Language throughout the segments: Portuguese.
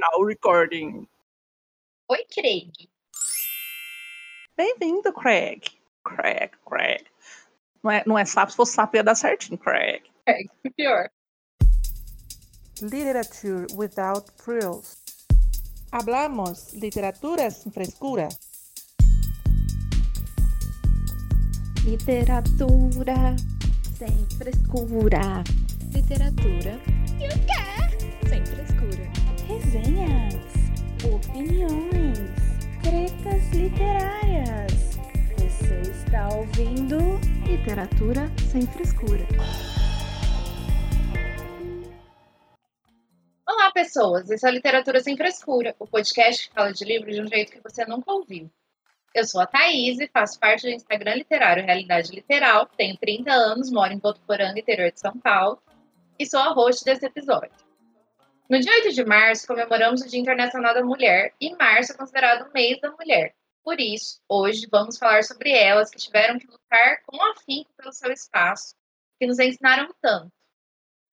Now recording. Oi, Craig. Bem-vindo, Craig. Craig, Craig. Não é, não é sapo, se fosse sapo ia dar certinho, Craig. Craig, pior. Literature without frills. Hablamos literatura sin frescura. Literatura sem frescura. Literatura e o quê? Resenhas, opiniões, tretas literárias. Você está ouvindo Literatura sem frescura. Olá, pessoas. Esse é Literatura Sem Frescura, o podcast que fala de livros de um jeito que você nunca ouviu. Eu sou a Thaís e faço parte do Instagram literário Realidade Literal, tenho 30 anos, moro em Botuporanga, interior de São Paulo, e sou a host desse episódio. No dia 8 de março, comemoramos o Dia Internacional da Mulher, e março é considerado o mês da mulher. Por isso, hoje vamos falar sobre elas que tiveram que lutar com afinco pelo seu espaço, que nos ensinaram tanto.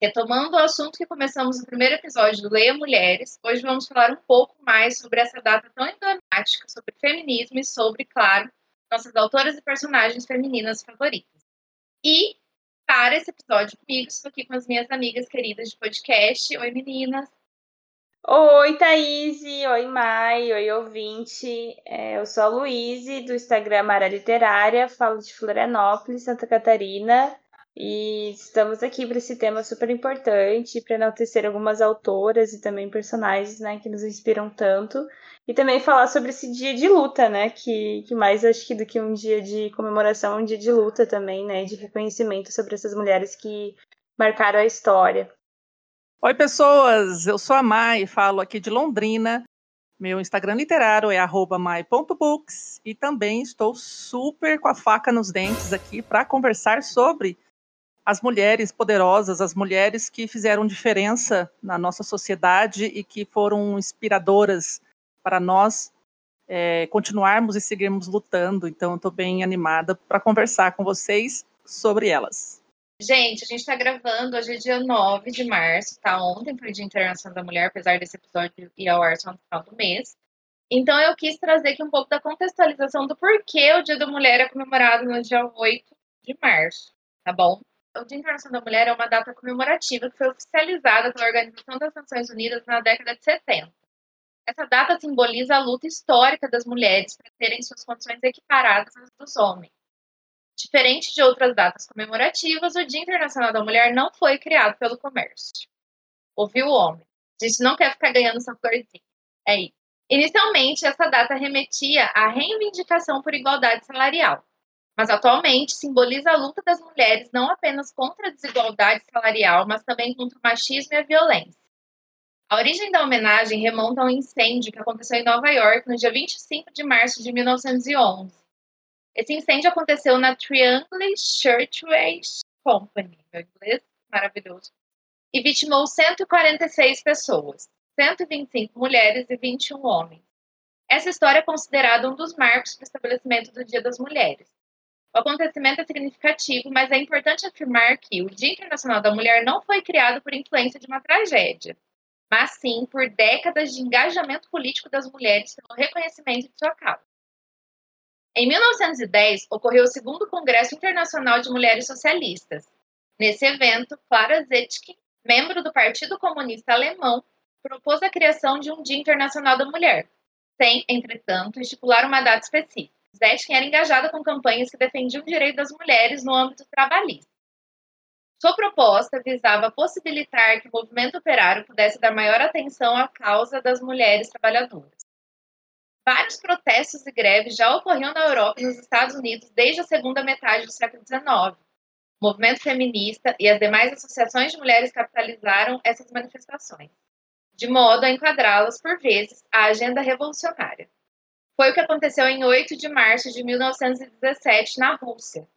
Retomando o assunto que começamos no primeiro episódio do Leia Mulheres, hoje vamos falar um pouco mais sobre essa data tão emblemática, sobre feminismo e sobre, claro, nossas autoras e personagens femininas favoritas. E, para esse episódio comigo, estou aqui com as minhas amigas queridas de podcast. Oi, meninas! Oi, Thaís! Oi, Mai! Oi, ouvinte! É, eu sou a Luíse, do Instagram Mara Literária, falo de Florianópolis, Santa Catarina. E estamos aqui para esse tema super importante, para enaltecer algumas autoras e também personagens, né, que nos inspiram tanto. E também falar sobre esse dia de luta, né, que, que mais acho que do que um dia de comemoração, é um dia de luta também, né, de reconhecimento sobre essas mulheres que marcaram a história. Oi, pessoas! Eu sou a Mai, falo aqui de Londrina. Meu Instagram literário é mai.books e também estou super com a faca nos dentes aqui para conversar sobre as mulheres poderosas, as mulheres que fizeram diferença na nossa sociedade e que foram inspiradoras para nós é, continuarmos e seguirmos lutando. Então, estou bem animada para conversar com vocês sobre elas. Gente, a gente está gravando hoje é dia 9 de março, tá? Ontem foi o Dia Internacional da Mulher, apesar desse episódio ir ao ar só no final do mês. Então, eu quis trazer aqui um pouco da contextualização do porquê o Dia da Mulher é comemorado no dia 8 de março, tá bom? O Dia Internacional da Mulher é uma data comemorativa que foi oficializada pela Organização das Nações Unidas na década de 70. Essa data simboliza a luta histórica das mulheres para terem suas condições equiparadas às dos homens. Diferente de outras datas comemorativas, o Dia Internacional da Mulher não foi criado pelo comércio. Ouviu o homem? A gente não quer ficar ganhando essa florzinha. É isso. Inicialmente, essa data remetia à reivindicação por igualdade salarial, mas atualmente simboliza a luta das mulheres não apenas contra a desigualdade salarial, mas também contra o machismo e a violência. A origem da homenagem remonta a um incêndio que aconteceu em Nova York no dia 25 de março de 1911. Esse incêndio aconteceu na Triangle Shirtwaist Company, meu inglês maravilhoso, e vitimou 146 pessoas, 125 mulheres e 21 homens. Essa história é considerada um dos marcos para o estabelecimento do Dia das Mulheres. O acontecimento é significativo, mas é importante afirmar que o Dia Internacional da Mulher não foi criado por influência de uma tragédia, mas sim por décadas de engajamento político das mulheres pelo reconhecimento de sua causa. Em 1910, ocorreu o segundo Congresso Internacional de Mulheres Socialistas. Nesse evento, Clara Zetkin, membro do Partido Comunista Alemão, propôs a criação de um Dia Internacional da Mulher, sem, entretanto, estipular uma data específica. Zetkin era engajada com campanhas que defendiam o direito das mulheres no âmbito trabalhista. Sua proposta visava possibilitar que o movimento operário pudesse dar maior atenção à causa das mulheres trabalhadoras. Vários protestos e greves já ocorriam na Europa e nos Estados Unidos desde a segunda metade do século XIX. O movimento feminista e as demais associações de mulheres capitalizaram essas manifestações, de modo a enquadrá-las, por vezes, à agenda revolucionária. Foi o que aconteceu em 8 de março de 1917 na Rússia.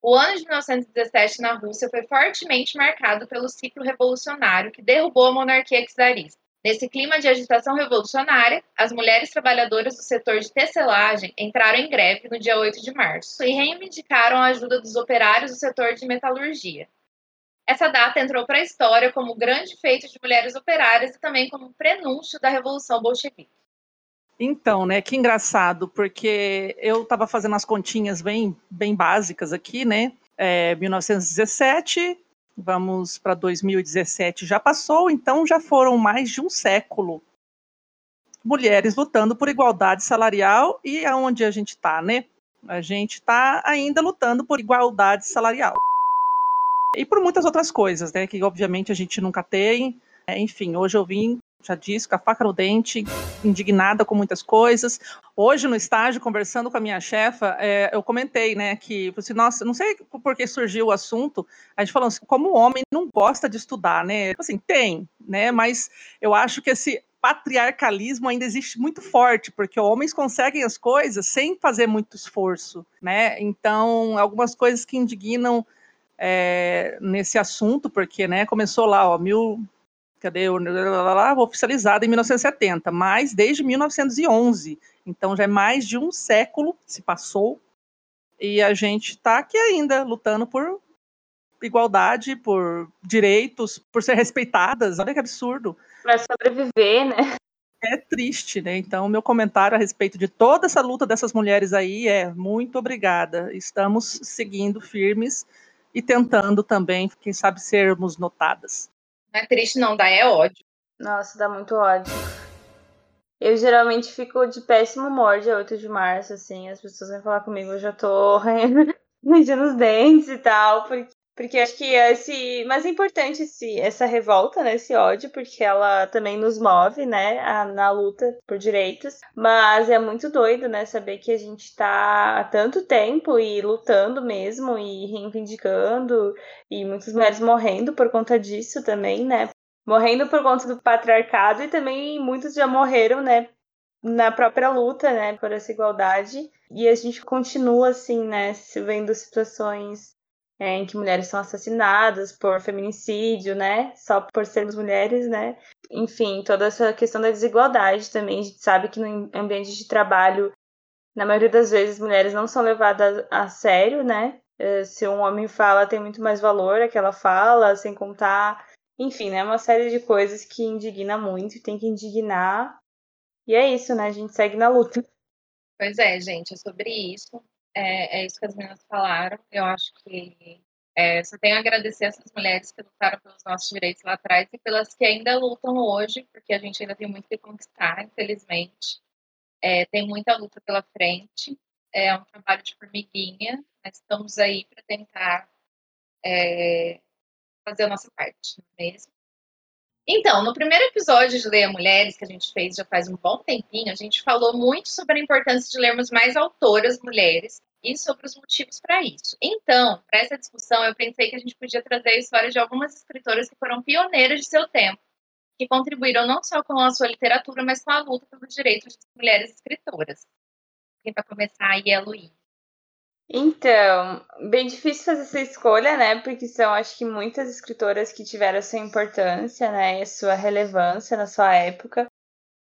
O ano de 1917 na Rússia foi fortemente marcado pelo ciclo revolucionário que derrubou a monarquia czarista. Nesse clima de agitação revolucionária, as mulheres trabalhadoras do setor de tecelagem entraram em greve no dia 8 de março e reivindicaram a ajuda dos operários do setor de metalurgia. essa data entrou para a história como grande feito de mulheres operárias e também como prenúncio da Revolução Bolchevique. Então, né, que engraçado, porque eu estava fazendo as continhas bem, bem básicas aqui, né? É, 1917, vamos para 2017, já passou, então já foram mais de um século mulheres lutando por igualdade salarial e aonde a gente está, né? A gente está ainda lutando por igualdade salarial e por muitas outras coisas, né? Que obviamente a gente nunca tem. É, enfim, hoje eu vim, já disse, com a faca no dente, indignada com muitas coisas. Hoje no estágio, conversando com a minha chefa, é, eu comentei, né, que, assim, nossa, não sei por que surgiu o assunto, a gente falou assim, como o homem não gosta de estudar, né? Assim, tem, né? Mas eu acho que esse patriarcalismo ainda existe muito forte, porque homens conseguem as coisas sem fazer muito esforço, né? Então, algumas coisas que indignam é, nesse assunto, porque né, começou lá, ó, mil, cadê o lá, oficializado em 1970, mas desde 1911, então já é mais de um século se passou e a gente está aqui ainda lutando por igualdade, por direitos, por ser respeitadas. Olha que absurdo. Para sobreviver, né? É triste, né? Então, meu comentário a respeito de toda essa luta dessas mulheres aí é muito obrigada. Estamos seguindo firmes e tentando também, quem sabe, sermos notadas. Não é triste, não, dá é ódio. Nossa, dá muito ódio. Eu geralmente fico de péssimo humor dia 8 de março, assim, as pessoas vêm falar comigo, eu já tô rangendo os dentes e tal, porque porque acho que esse. Mas é importante esse, essa revolta, né? Esse ódio, porque ela também nos move, né? A, na luta por direitos. Mas é muito doido, né? Saber que a gente tá há tanto tempo e lutando mesmo e reivindicando. E muitas mulheres morrendo por conta disso também, né? Morrendo por conta do patriarcado e também muitos já morreram, né? Na própria luta, né? Por essa igualdade. E a gente continua, assim, né? Vendo situações é, em que mulheres são assassinadas por feminicídio, né? Só por sermos mulheres, né? Enfim, toda essa questão da desigualdade também. A gente sabe que no ambiente de trabalho, na maioria das vezes, mulheres não são levadas a sério, né? É, se um homem fala, tem muito mais valor aquela fala, sem contar. Enfim, né? Uma série de coisas que indigna muito tem que indignar. E é isso, né? A gente segue na luta. Pois é, gente, é sobre isso é, é isso que as meninas falaram. Eu acho que é, só tenho a agradecer essas mulheres que lutaram pelos nossos direitos lá atrás e pelas que ainda lutam hoje, porque a gente ainda tem muito que conquistar, infelizmente. É, tem muita luta pela frente. É um trabalho de formiguinha, mas estamos aí para tentar é, fazer a nossa parte, não é mesmo? Então, no primeiro episódio de Leia Mulheres, que a gente fez já faz um bom tempinho, a gente falou muito sobre a importância de lermos mais autoras mulheres e sobre os motivos para isso. Então, para essa discussão, eu pensei que a gente podia trazer a história de algumas escritoras que foram pioneiras de seu tempo, que contribuíram não só com a sua literatura, mas com a luta pelos direitos das mulheres escritoras. Quem vai começar aí é a Luísa. Então, bem difícil fazer essa escolha, né? Porque são, acho que, muitas escritoras que tiveram sua importância, né? E sua relevância na sua época.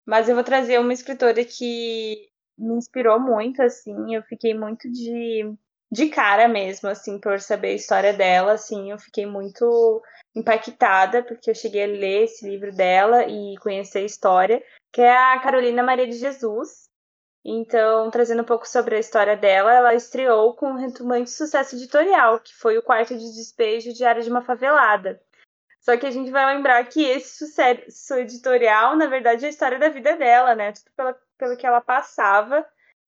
Mas eu vou trazer uma escritora que me inspirou muito, assim. Eu fiquei muito de, de cara mesmo, assim, por saber a história dela, assim. Eu fiquei muito impactada, porque eu cheguei a ler esse livro dela e conhecer a história, que é a Carolina Maria de Jesus então, trazendo um pouco sobre a história dela, ela estreou com um retumbante sucesso editorial, que foi o quarto de despejo diário de uma favelada. Só que a gente vai lembrar que esse sucesso editorial, na verdade, é a história da vida dela, né? Tudo pelo, pelo que ela passava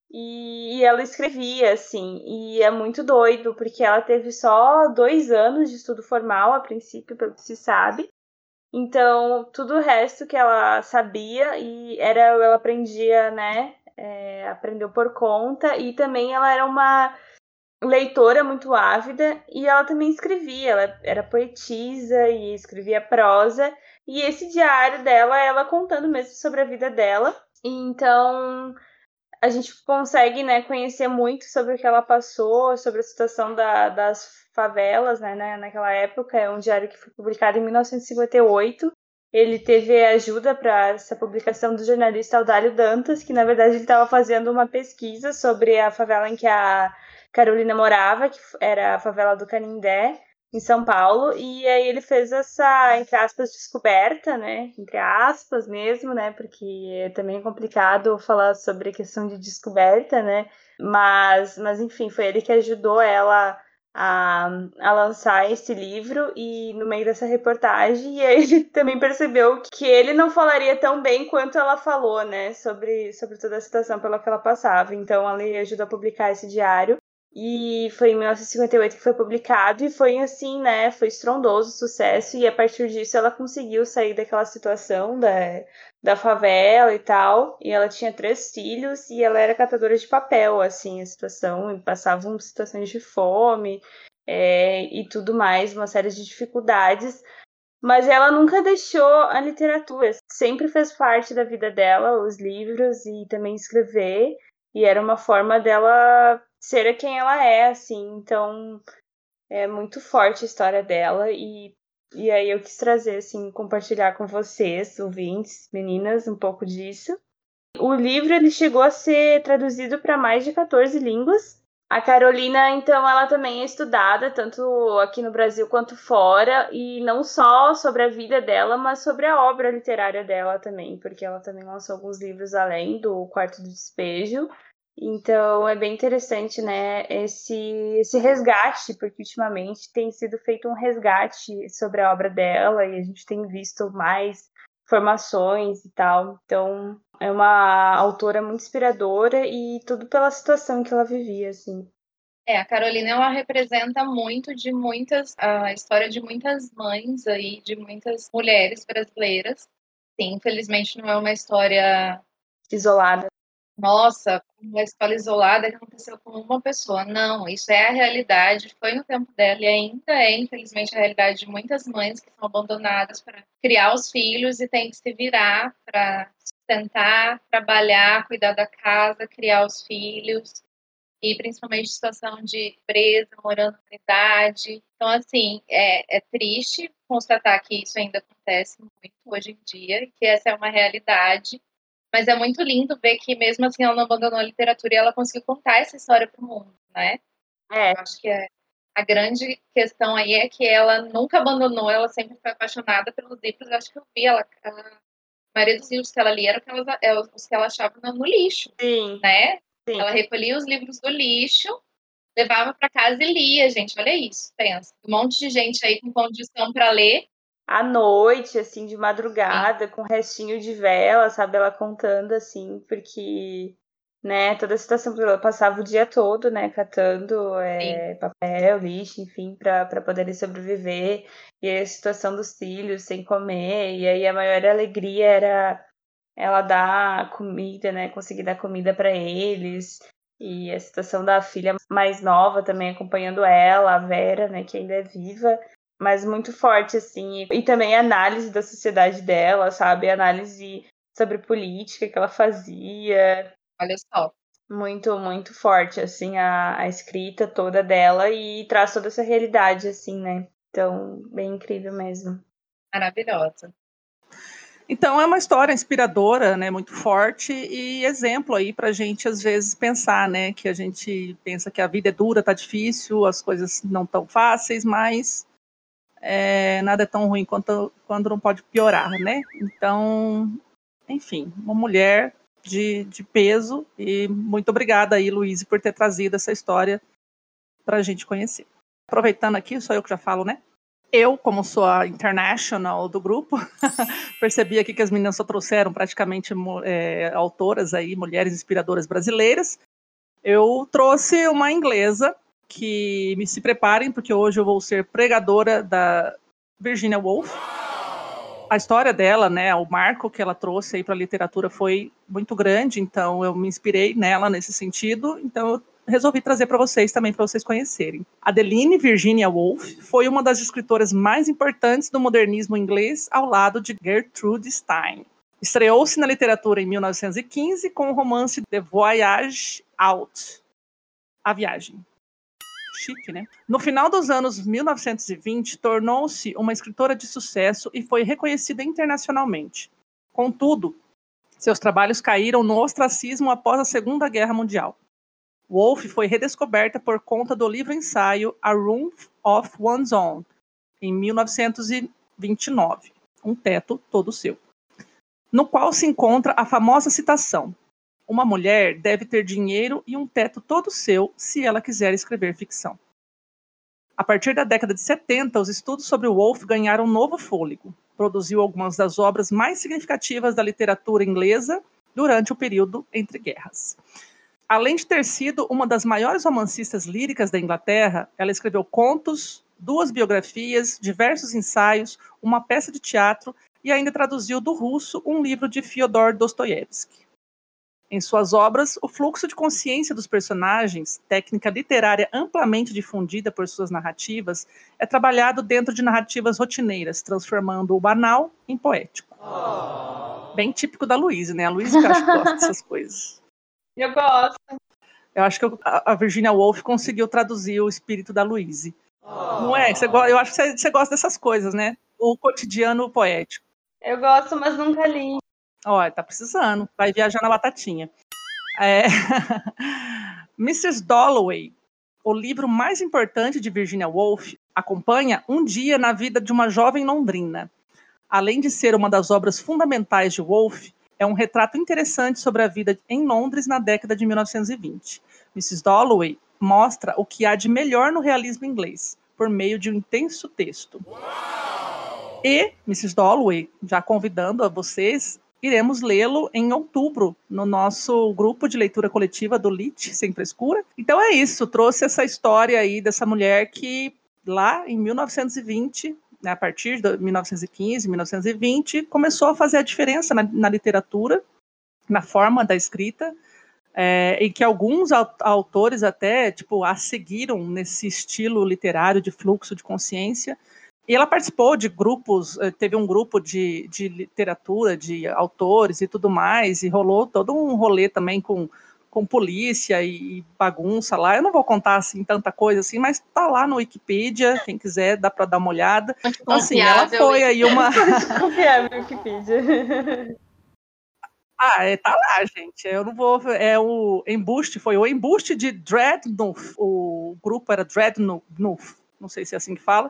e, e ela escrevia, assim. E é muito doido, porque ela teve só dois anos de estudo formal, a princípio, pelo que se sabe. Então, tudo o resto que ela sabia e era ela aprendia, né, é, aprendeu por conta e também ela era uma leitora muito ávida e ela também escrevia, ela era poetisa e escrevia prosa e esse diário dela, ela contando mesmo sobre a vida dela. Então a gente consegue né, conhecer muito sobre o que ela passou, sobre a situação da, das favelas né, naquela época. É um diário que foi publicado em 1958 ele teve ajuda para essa publicação do jornalista Audálio Dantas, que na verdade ele estava fazendo uma pesquisa sobre a favela em que a Carolina morava, que era a favela do Canindé. em São Paulo, e aí ele fez essa, entre aspas, descoberta, né? Entre aspas mesmo, né? Porque é também complicado falar sobre a questão de descoberta, né? Mas, mas enfim, foi ele que ajudou ela a, a lançar esse livro e no meio dessa reportagem e aí ele também percebeu que ele não falaria tão bem quanto ela falou, né, sobre, sobre toda a situação pela que ela passava. Então ele ajudou a publicar esse diário e foi em 1958 que foi publicado e foi assim, né? Foi estrondoso sucesso e a partir disso ela conseguiu sair daquela situação da, da favela e tal. E ela tinha três filhos e ela era catadora de papel, assim, a situação. E passavam situações de fome é, e tudo mais, uma série de dificuldades. Mas ela nunca deixou a literatura, sempre fez parte da vida dela, os livros e também escrever. E era uma forma dela ser quem ela é, assim. Então, é muito forte a história dela e e aí eu quis trazer assim, compartilhar com vocês, ouvintes, meninas, um pouco disso. O livro ele chegou a ser traduzido para mais de 14 línguas. A Carolina, então, ela também é estudada tanto aqui no Brasil quanto fora, e não só sobre a vida dela, mas sobre a obra literária dela também, porque ela também lançou alguns livros além do Quarto do Despejo. Então é bem interessante, né, esse, esse resgate, porque ultimamente tem sido feito um resgate sobre a obra dela e a gente tem visto mais informações e tal. Então é uma autora muito inspiradora e tudo pela situação que ela vivia, assim. É, a Carolina ela representa muito de muitas a história de muitas mães aí, de muitas mulheres brasileiras. Sim, infelizmente não é uma história isolada nossa, uma escola isolada aconteceu com uma pessoa. Não, isso é a realidade, foi no tempo dela e ainda é, infelizmente, a realidade de muitas mães que são abandonadas para criar os filhos e têm que se virar para sustentar, trabalhar, cuidar da casa, criar os filhos. E principalmente situação de presa, morando na idade. Então, assim, é, é triste constatar que isso ainda acontece muito hoje em dia, que essa é uma realidade mas é muito lindo ver que, mesmo assim, ela não abandonou a literatura e ela conseguiu contar essa história para o mundo, né? É. Eu acho que é, a grande questão aí é que ela nunca abandonou, ela sempre foi apaixonada pelos livros. Eu acho que eu vi ela. A maioria dos livros que ela lia eram é, os que ela achava no lixo. Sim. Né? Sim. Ela recolhia os livros do lixo, levava para casa e lia, gente. Olha isso, pensa. Um monte de gente aí com condição para ler à noite, assim, de madrugada, Sim. com restinho de vela, sabe? Ela contando, assim, porque, né, toda a situação, ela passava o dia todo, né, catando é, papel, lixo, enfim, para poderem sobreviver. E a situação dos filhos sem comer, e aí a maior alegria era ela dar comida, né, conseguir dar comida para eles. E a situação da filha mais nova também acompanhando ela, a Vera, né, que ainda é viva mas muito forte, assim. E também a análise da sociedade dela, sabe? A análise sobre política que ela fazia. Olha só. Muito, muito forte, assim, a, a escrita toda dela e traz toda essa realidade, assim, né? Então, bem incrível mesmo. Maravilhosa. Então é uma história inspiradora, né, muito forte e exemplo aí para a gente às vezes pensar, né, que a gente pensa que a vida é dura, tá difícil, as coisas não tão fáceis, mas é, nada é tão ruim quanto quando não pode piorar, né? Então, enfim, uma mulher de, de peso e muito obrigada aí, Luiz, por ter trazido essa história para a gente conhecer. Aproveitando aqui, sou eu que já falo, né? Eu, como sou a international do grupo, percebi aqui que as meninas só trouxeram praticamente é, autoras aí, mulheres inspiradoras brasileiras. Eu trouxe uma inglesa que me se preparem, porque hoje eu vou ser pregadora da Virginia Woolf. A história dela, né, o marco que ela trouxe aí para a literatura foi muito grande, então eu me inspirei nela nesse sentido, então eu resolvi trazer para vocês também para vocês conhecerem. Adeline Virginia Woolf foi uma das escritoras mais importantes do modernismo inglês ao lado de Gertrude Stein. Estreou-se na literatura em 1915 com o romance The Voyage Out, A Viagem chique, né? No final dos anos 1920, tornou-se uma escritora de sucesso e foi reconhecida internacionalmente. Contudo, seus trabalhos caíram no ostracismo após a Segunda Guerra Mundial. Woolf foi redescoberta por conta do livro-ensaio A Room of One's Own, em 1929, Um Teto Todo Seu, no qual se encontra a famosa citação: Uma mulher deve ter dinheiro e um teto todo seu se ela quiser escrever ficção. A partir da década de 70, os estudos sobre Woolf ganharam novo fôlego. Produziu algumas das obras mais significativas da literatura inglesa durante o período entre guerras. Além de ter sido uma das maiores romancistas líricas da Inglaterra, ela escreveu contos, duas biografias, diversos ensaios, uma peça de teatro e ainda traduziu do russo um livro de Fyodor Dostoiévski. Em suas obras, o fluxo de consciência dos personagens, técnica literária amplamente difundida por suas narrativas, é trabalhado dentro de narrativas rotineiras, transformando o banal em poético. Oh. Bem típico da Luísa, né? A Luísa que acho que gosta dessas coisas. Eu gosto. Eu acho que a Virginia Woolf conseguiu traduzir o espírito da Louise. Oh. Não é? Eu acho que você, gosta dessas coisas, né? O cotidiano poético. Eu gosto, mas nunca li. Olha, tá precisando. Vai viajar na batatinha. É... Mrs. Dalloway, o livro mais importante de Virginia Woolf, acompanha um dia na vida de uma jovem londrina. Além de ser uma das obras fundamentais de Woolf, é um retrato interessante sobre a vida em Londres na década de 1920. Mrs. Dalloway mostra o que há de melhor no realismo inglês, por meio de um intenso texto. Uau! E, Mrs. Dalloway, já convidando a vocês, iremos lê-lo em outubro no nosso grupo de leitura coletiva do LIT, Sem Frescura. Então é isso, trouxe essa história aí dessa mulher que lá em 1920 né, a partir de 1915, 1920, começou a fazer a diferença na, na literatura, na forma da escrita, é, e que alguns autores até tipo a seguiram nesse estilo literário de fluxo de consciência. E ela participou de grupos, eh, teve um grupo de, de literatura, de autores e tudo mais, e rolou todo um rolê também com com polícia e bagunça lá. Eu não vou contar assim tanta coisa assim, mas tá lá no Wikipedia, quem quiser dá para dar uma olhada. Então, assim, ela foi aí uma confiável Wikipedia. Ah, é, tá lá, gente. Eu não vou. É o embuste, foi o embuste de Dreadnought. O grupo era Dreadnought, não sei se é assim que fala.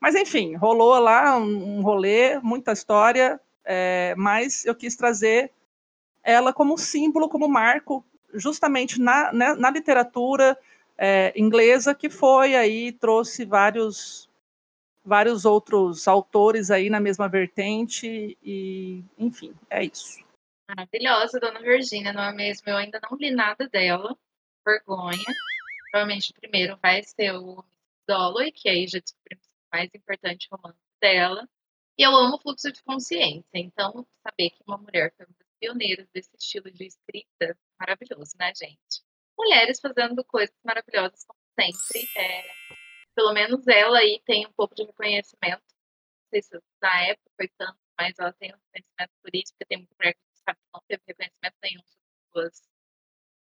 Mas enfim, rolou lá um, rolê, muita história, é, mas eu quis trazer ela como símbolo, como marco justamente na, na, né, na literatura é, inglesa, que foi aí, trouxe vários, vários outros autores aí na mesma vertente, e enfim, é isso. Maravilhosa, dona Virgínia, não é mesmo? Eu ainda não li nada dela, vergonha. Provavelmente o primeiro vai ser o Dalloway, que aí já descobrimos mais importante romance dela. E eu amo fluxo de consciência, então saber que uma mulher foi uma das pioneiras desse estilo de escrita maravilhoso, né, gente? Mulheres fazendo coisas maravilhosas, como sempre. É, pelo menos ela aí tem um pouco de reconhecimento. Não sei se na época foi tanto, mas ela tem um reconhecimento por isso, porque tem muita mulher que sabe que não teve reconhecimento nenhum sobre suas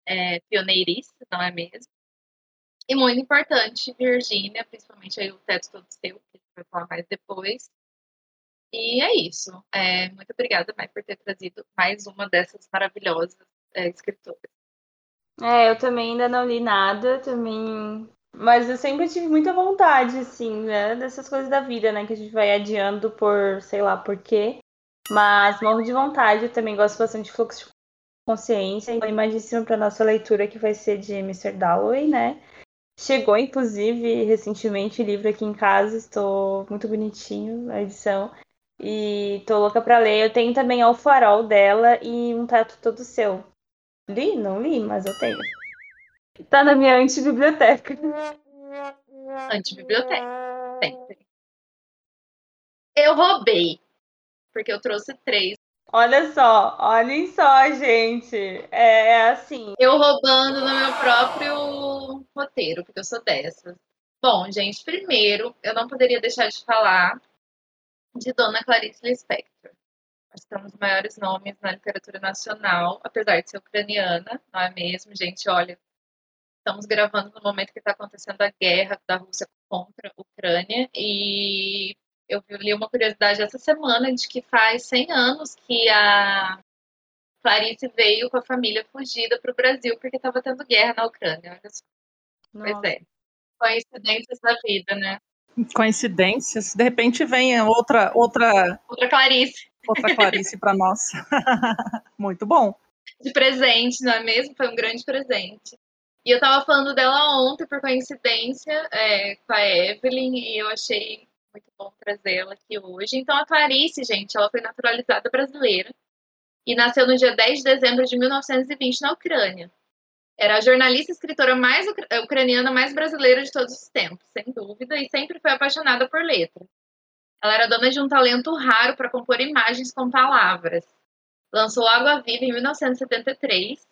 é, não é mesmo? E muito importante, Virgínia, principalmente aí o Teto Todo Seu, que a gente vai falar mais depois. E é isso. É, muito obrigada, Mai, por ter trazido mais uma dessas maravilhosas é, escritora. É, eu também ainda não li nada, também. Mas eu sempre tive muita vontade, assim, né? Dessas coisas da vida, né? Que a gente vai adiando por, sei lá, por quê. Mas morro de vontade, eu também gosto bastante de fluxo de consciência. Então, imaginando para nossa leitura que vai ser de Mr. Dalloway, né? Chegou, inclusive, recentemente livro aqui em casa, estou muito bonitinho a edição. E tô louca pra ler. Eu tenho também O Farol dela e Um Teto Todo Seu. Li? Não li, mas eu tenho. Tá na minha antibiblioteca. Antibiblioteca. Sempre. Eu roubei. Porque eu trouxe três. Olha só, olhem só, gente. É, é assim. Eu roubando no meu próprio roteiro, porque eu sou dessas. Bom, gente, primeiro, eu não poderia deixar de falar de Dona Clarice Lispector. Nós temos maiores nomes na literatura nacional, apesar de ser ucraniana, não é mesmo? Gente, olha, estamos gravando no momento que está acontecendo a guerra da Rússia contra a Ucrânia e eu li uma curiosidade essa semana de que faz 100 anos que a Clarice veio com a família fugida para o Brasil porque estava tendo guerra na Ucrânia. Olha só. Pois Nossa. é. Coincidências da vida, né? Coincidências. De repente vem outra outra Outra Clarice outra Clarice para nós. Muito bom. de presente, não é mesmo? Foi um grande presente. E eu tava falando dela ontem, por coincidência, é, com a Evelyn, e eu achei muito bom trazê-la aqui hoje. Então, a Clarice, gente, ela foi naturalizada brasileira e nasceu no dia 10 de dezembro de 1920 na Ucrânia. Era a jornalista e escritora mais ucra- ucraniana mais brasileira de todos os tempos, sem dúvida, e sempre foi apaixonada por letras. Ela era dona de um talento raro para compor imagens com palavras. Lançou Água Viva em 1973,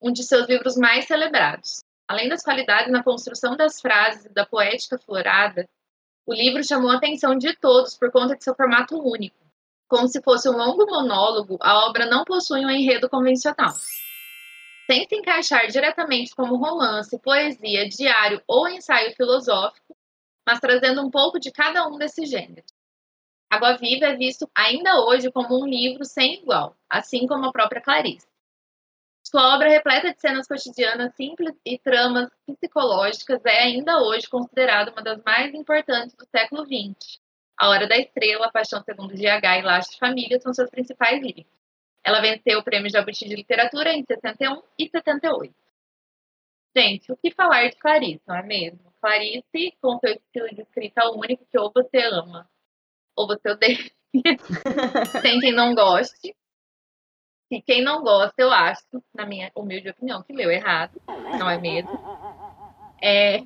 um de seus livros mais celebrados. Além das qualidades na construção das frases e da poética florada, o livro chamou a atenção de todos por conta de seu formato único. Como se fosse um longo monólogo, a obra não possui um enredo convencional. Sem se encaixar diretamente como romance, poesia, diário ou ensaio filosófico, mas trazendo um pouco de cada um desses gêneros. Água Viva é visto ainda hoje como um livro sem igual, assim como a própria Clarice. Sua obra repleta de cenas cotidianas simples e tramas psicológicas é ainda hoje considerada uma das mais importantes do século XX. A Hora da Estrela, Paixão Segundo GH e Laços de Família são seus principais livros. Ela venceu o Prêmio Jabuti de Literatura em 71 e 78. Gente, o que falar de Clarice, não é mesmo? Clarice, com seu estilo de escrita único, que ou você ama, ou você odeia. Tem quem não goste. Quem não gosta, eu acho, na minha humilde opinião, que leu errado, não é mesmo? É,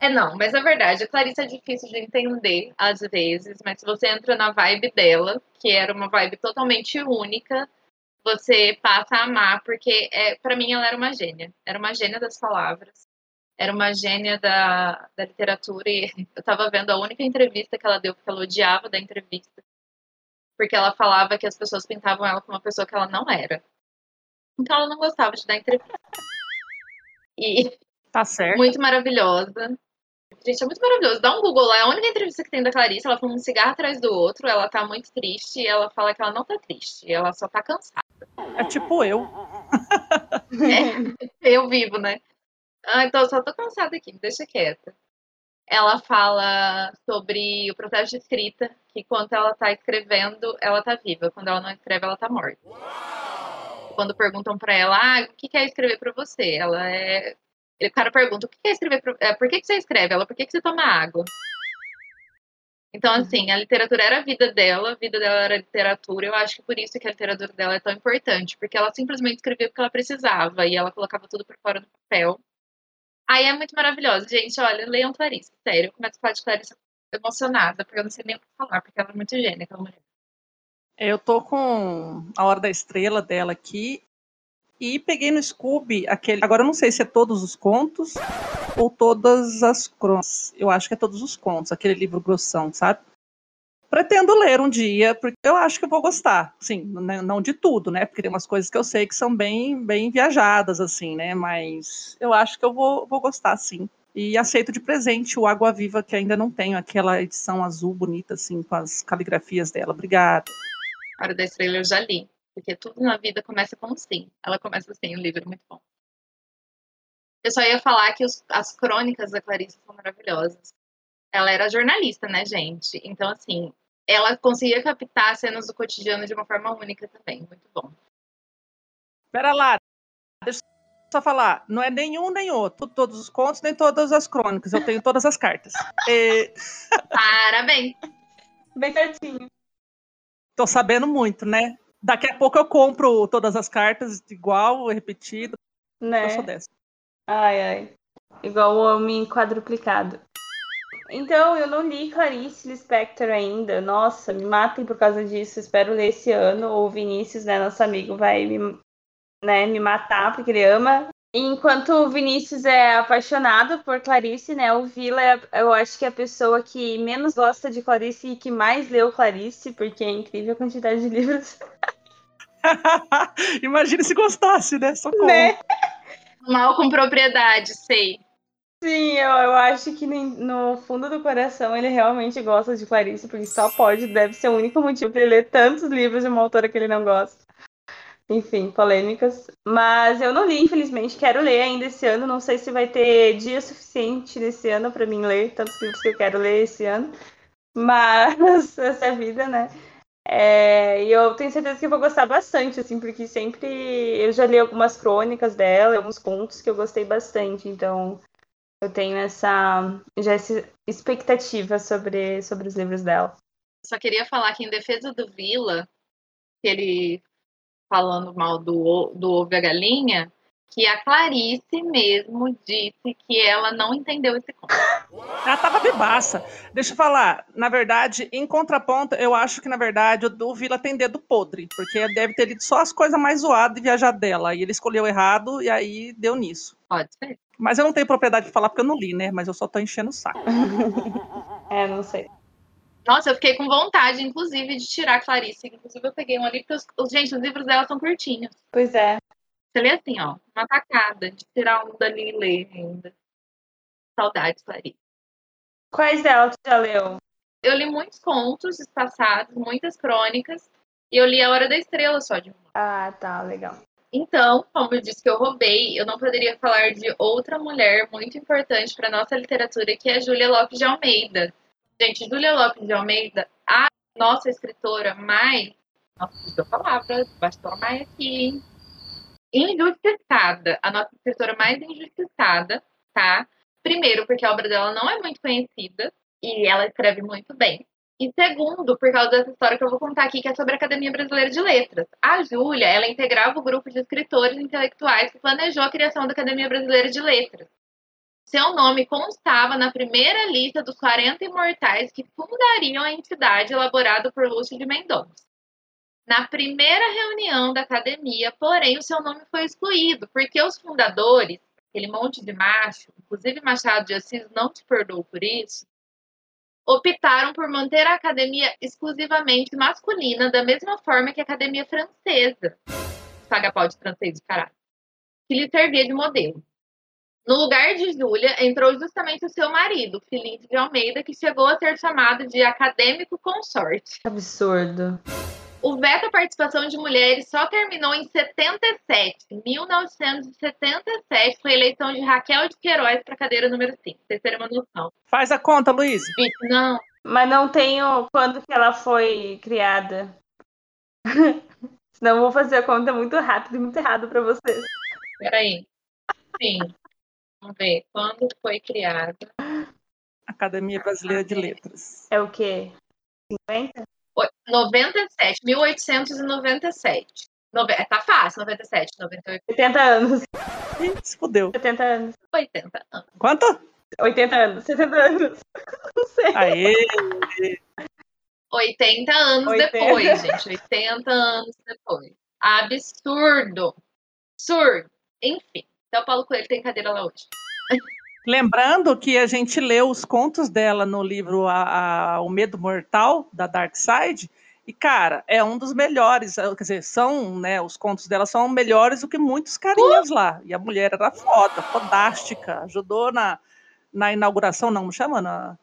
é não, mas é verdade, a Clarice é difícil de entender às vezes, mas se você entra na vibe dela, que era uma vibe totalmente única, você passa a amar, porque é, para mim ela era uma gênia, era uma gênia das palavras, era uma gênia da, da literatura, e eu tava vendo a única entrevista que ela deu, porque ela odiava da entrevista, porque ela falava que as pessoas pintavam ela como uma pessoa que ela não era. Então ela não gostava de dar entrevista. E Tá certo. muito maravilhosa. Gente, é muito maravilhoso. Dá um Google lá, é a única entrevista que tem da Clarice. Ela fuma um cigarro atrás do outro, ela tá muito triste e ela fala que ela não tá triste, ela só tá cansada. É tipo eu. Eu vivo, né? Ah, então eu só tô cansada aqui, me deixa quieta. Ela fala sobre o processo de escrita, que quando ela tá escrevendo, ela tá viva. Quando ela não escreve, ela tá morta. Quando perguntam pra ela, ah, o que que é escrever pra você? Ela é. O cara pergunta, o que que é escrever pra... é, Por que, que você escreve? Ela, por que, que você toma água? Então, assim, a literatura era a vida dela, a vida dela era a literatura. Eu acho que por isso que a literatura dela é tão importante, porque ela simplesmente escrevia porque ela precisava e ela colocava tudo pra fora no papel. Aí é muito maravilhosa. Gente, olha, leiam Clarice, sério. Eu começo a falar de Clarice emocionada, porque eu não sei nem o que falar, porque ela é muito gênia, aquela mulher. Eu tô com a Hora da Estrela dela aqui e peguei no Scooby aquele. Agora eu não sei se é todos os contos ou todas as crônicas. Eu acho que é todos os contos, aquele livro grossão, sabe? Pretendo ler um dia, porque eu acho que eu vou gostar. Sim, né, não de tudo, né? Porque tem umas coisas que eu sei que são bem, bem viajadas, assim, né? Mas eu acho que eu vou, vou gostar, sim. E aceito de presente o Água Viva, que ainda não tenho, aquela edição azul bonita, assim, com as caligrafias dela. Obrigada. Hora da Estrela eu já li, porque tudo na vida começa com um sim. Ela começa assim, o livro é muito bom. Eu só ia falar que os- as crônicas da Clarice são maravilhosas. Ela era jornalista, né, gente? Então, assim, ela conseguia captar cenas do cotidiano de uma forma única também. Muito bom. Pera lá, deixa eu só falar. Não é nenhum nem outro. Todos os contos, nem todas as crônicas. Eu tenho todas as cartas. E Parabéns! Bem certinho. tô sabendo muito, né? Daqui a pouco eu compro todas as cartas igual, repetido. Né? Eu sou dessa. Ai, ai. Igual o homem quadruplicado. Então, eu não li Clarice Lispector ainda. Nossa, me matem por causa disso. Espero ler esse ano. O Vinícius, né, nosso amigo, vai me, né, me matar porque ele ama. Enquanto o Vinícius é apaixonado por Clarice, né, o Vila é, eu acho que é a pessoa que menos gosta de Clarice e que mais leu Clarice, porque é incrível a quantidade de livros. Imagina se gostasse, né? Socorro. Né? Mal com propriedade, sei. Sim, eu, eu acho que no fundo do coração ele realmente gosta de Clarice, porque só pode, deve ser o único motivo para ele ler tantos livros de uma autora que ele não gosta. enfim, polêmicas. Mas eu não li, infelizmente, quero ler ainda esse ano. Não sei se vai ter dia suficiente nesse ano para mim ler tantos livros que eu quero ler esse ano. Mas essa é a vida, né? É, e eu tenho certeza que eu vou gostar bastante, assim, porque sempre eu já li algumas crônicas dela, alguns contos que eu gostei bastante, então eu tenho essa já essa expectativa sobre, sobre os livros dela. Só queria falar que em defesa do Vila, que ele falando mal do, do ovo e a galinha, que a Clarice mesmo disse que ela não entendeu esse conto. Ela tava bebaça. Deixa eu falar, na verdade, em contraponto, eu acho que, na verdade, o Vila tem dedo podre, porque deve ter lido só as coisas mais zoadas e viajar dela. E ele escolheu errado e aí deu nisso. Pode ser. Mas eu não tenho propriedade de falar porque eu não li, né? Mas eu só tô enchendo o saco. é, não sei. Nossa, eu fiquei com vontade, inclusive, de tirar a Clarice. Inclusive, eu peguei um ali, porque, os, gente, os livros dela são curtinhos. Pois é. Você lê assim, ó, uma tacada, de tirar um dali e ler ainda. Saudades, Clarice. Quais dela tu já leu? Eu li muitos contos passados, muitas crônicas, e eu li A Hora da Estrela só de uma. Ah, tá, legal. Então, como eu disse que eu roubei, eu não poderia falar de outra mulher muito importante para nossa literatura, que é Júlia Lopes de Almeida. Gente, Júlia Lopes de Almeida, a nossa escritora mais. Nossa, a palavra, bastou mais aqui. Injustiçada. A nossa escritora mais injustiçada, tá? Primeiro, porque a obra dela não é muito conhecida e ela escreve muito bem. E segundo, por causa dessa história que eu vou contar aqui, que é sobre a Academia Brasileira de Letras. A Júlia, ela integrava o grupo de escritores intelectuais que planejou a criação da Academia Brasileira de Letras. Seu nome constava na primeira lista dos 40 imortais que fundariam a entidade elaborada por Lúcio de Mendonça. Na primeira reunião da academia, porém, o seu nome foi excluído, porque os fundadores, aquele monte de macho, inclusive Machado de Assis não te perdoou por isso, optaram por manter a academia exclusivamente masculina, da mesma forma que a academia francesa, paga pau de francês de caralho, que lhe servia de modelo. No lugar de Júlia, entrou justamente o seu marido, Felipe de Almeida, que chegou a ser chamado de acadêmico consorte. Absurdo. O veto à participação de mulheres só terminou em 77. 1977 foi a eleição de Raquel de Queiroz para a cadeira número 5. Vocês terem uma noção. Faz a conta, Luiz. Não. Mas não tenho quando que ela foi criada. Senão eu vou fazer a conta muito rápido e muito errado para vocês. Peraí. Sim. Vamos ver. Quando foi criada? Academia Brasileira de Letras. É o quê? 50? 97. 1897. Nove... É, tá fácil, 97, 98. 80 anos. Ih, se fudeu. 70 anos. 80 anos. Quanto? 80 anos. 70 anos. Não sei. Aê! 80 anos 80. depois, gente. 80 anos depois. Absurdo. Absurdo. Enfim. Então, o Paulo Coelho tem cadeira lá hoje. Lembrando que a gente leu os contos dela no livro a, a, O Medo Mortal, da Dark Side, e, cara, é um dos melhores. Quer dizer, são, né? Os contos dela são melhores do que muitos carinhas uh! lá. E a mulher era foda, fodástica. Ajudou na, na inauguração, não me chama? Na,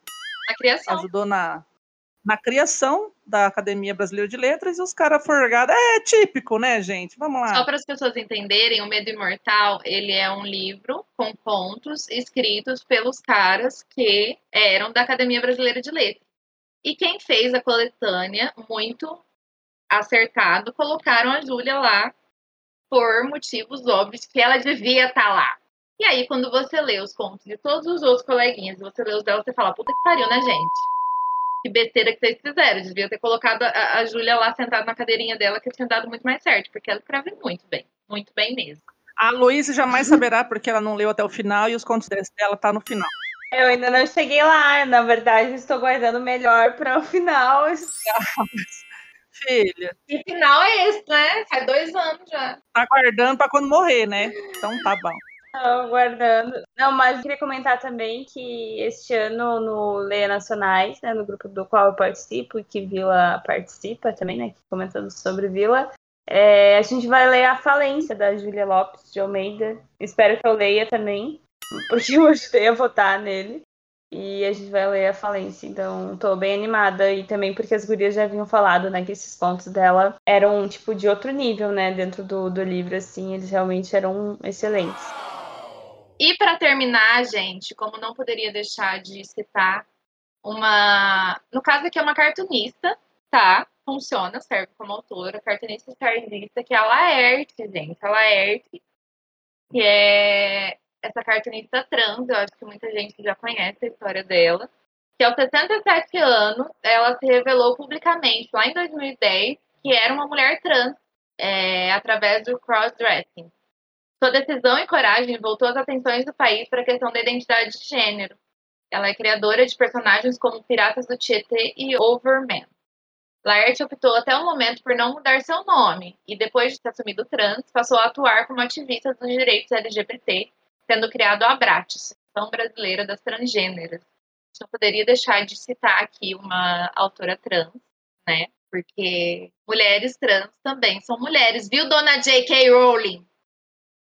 na criação. Ajudou na, na criação da Academia Brasileira de Letras e os caras forgados. É típico, né, gente? Vamos lá. Só para as pessoas entenderem, O Medo Imortal, ele é um livro com contos escritos pelos caras que eram da Academia Brasileira de Letras. E quem fez a coletânea, muito acertado, colocaram a Júlia lá por motivos óbvios que ela devia estar tá lá. E aí, quando você lê os contos de todos os outros coleguinhas, você lê os dela, você fala, puta que pariu, né, gente? Que besteira que vocês fizeram. Devia ter colocado a, a Júlia lá sentada na cadeirinha dela, que tinha dado muito mais certo, porque ela escreve muito bem, muito bem mesmo. A Luísa jamais saberá, porque ela não leu até o final e os contos dela tá no final. Eu ainda não cheguei lá, na verdade, estou guardando melhor para o final. Filha. Que final é esse, né? Faz dois anos já. Tá guardando para quando morrer, né? Então tá bom. Estou guardando. Não, mas queria comentar também que este ano no Leia Nacionais, né, no grupo do qual eu participo, e que Vila participa também, né, comentando sobre Vila, é, a gente vai ler A Falência, da Júlia Lopes de Almeida. Espero que eu leia também, porque eu ajudei a votar nele. E a gente vai ler a falência, então tô bem animada. E também porque as gurias já haviam falado, né, que esses contos dela eram, tipo, de outro nível, né, dentro do, do livro, assim, eles realmente eram excelentes. E para terminar, gente, como não poderia deixar de citar uma. No caso aqui é uma cartunista, tá? Funciona, serve como autora, cartunista e cartunista, que é a Laerte, gente. A Laerte, que é essa cartunista trans, eu acho que muita gente já conhece a história dela, que aos 67 anos, ela se revelou publicamente, lá em 2010, que era uma mulher trans, é, através do crossdressing. Sua decisão e coragem voltou as atenções do país para a questão da identidade de gênero. Ela é criadora de personagens como Piratas do Tietê e Overman. Laerte optou até o momento por não mudar seu nome e, depois de ter assumido trans, passou a atuar como ativista dos direitos LGBT tendo criado a Abrates, Associação Brasileira das Transgêneras. Não poderia deixar de citar aqui uma autora trans, né? Porque mulheres trans também são mulheres, viu, dona J.K. Rowling?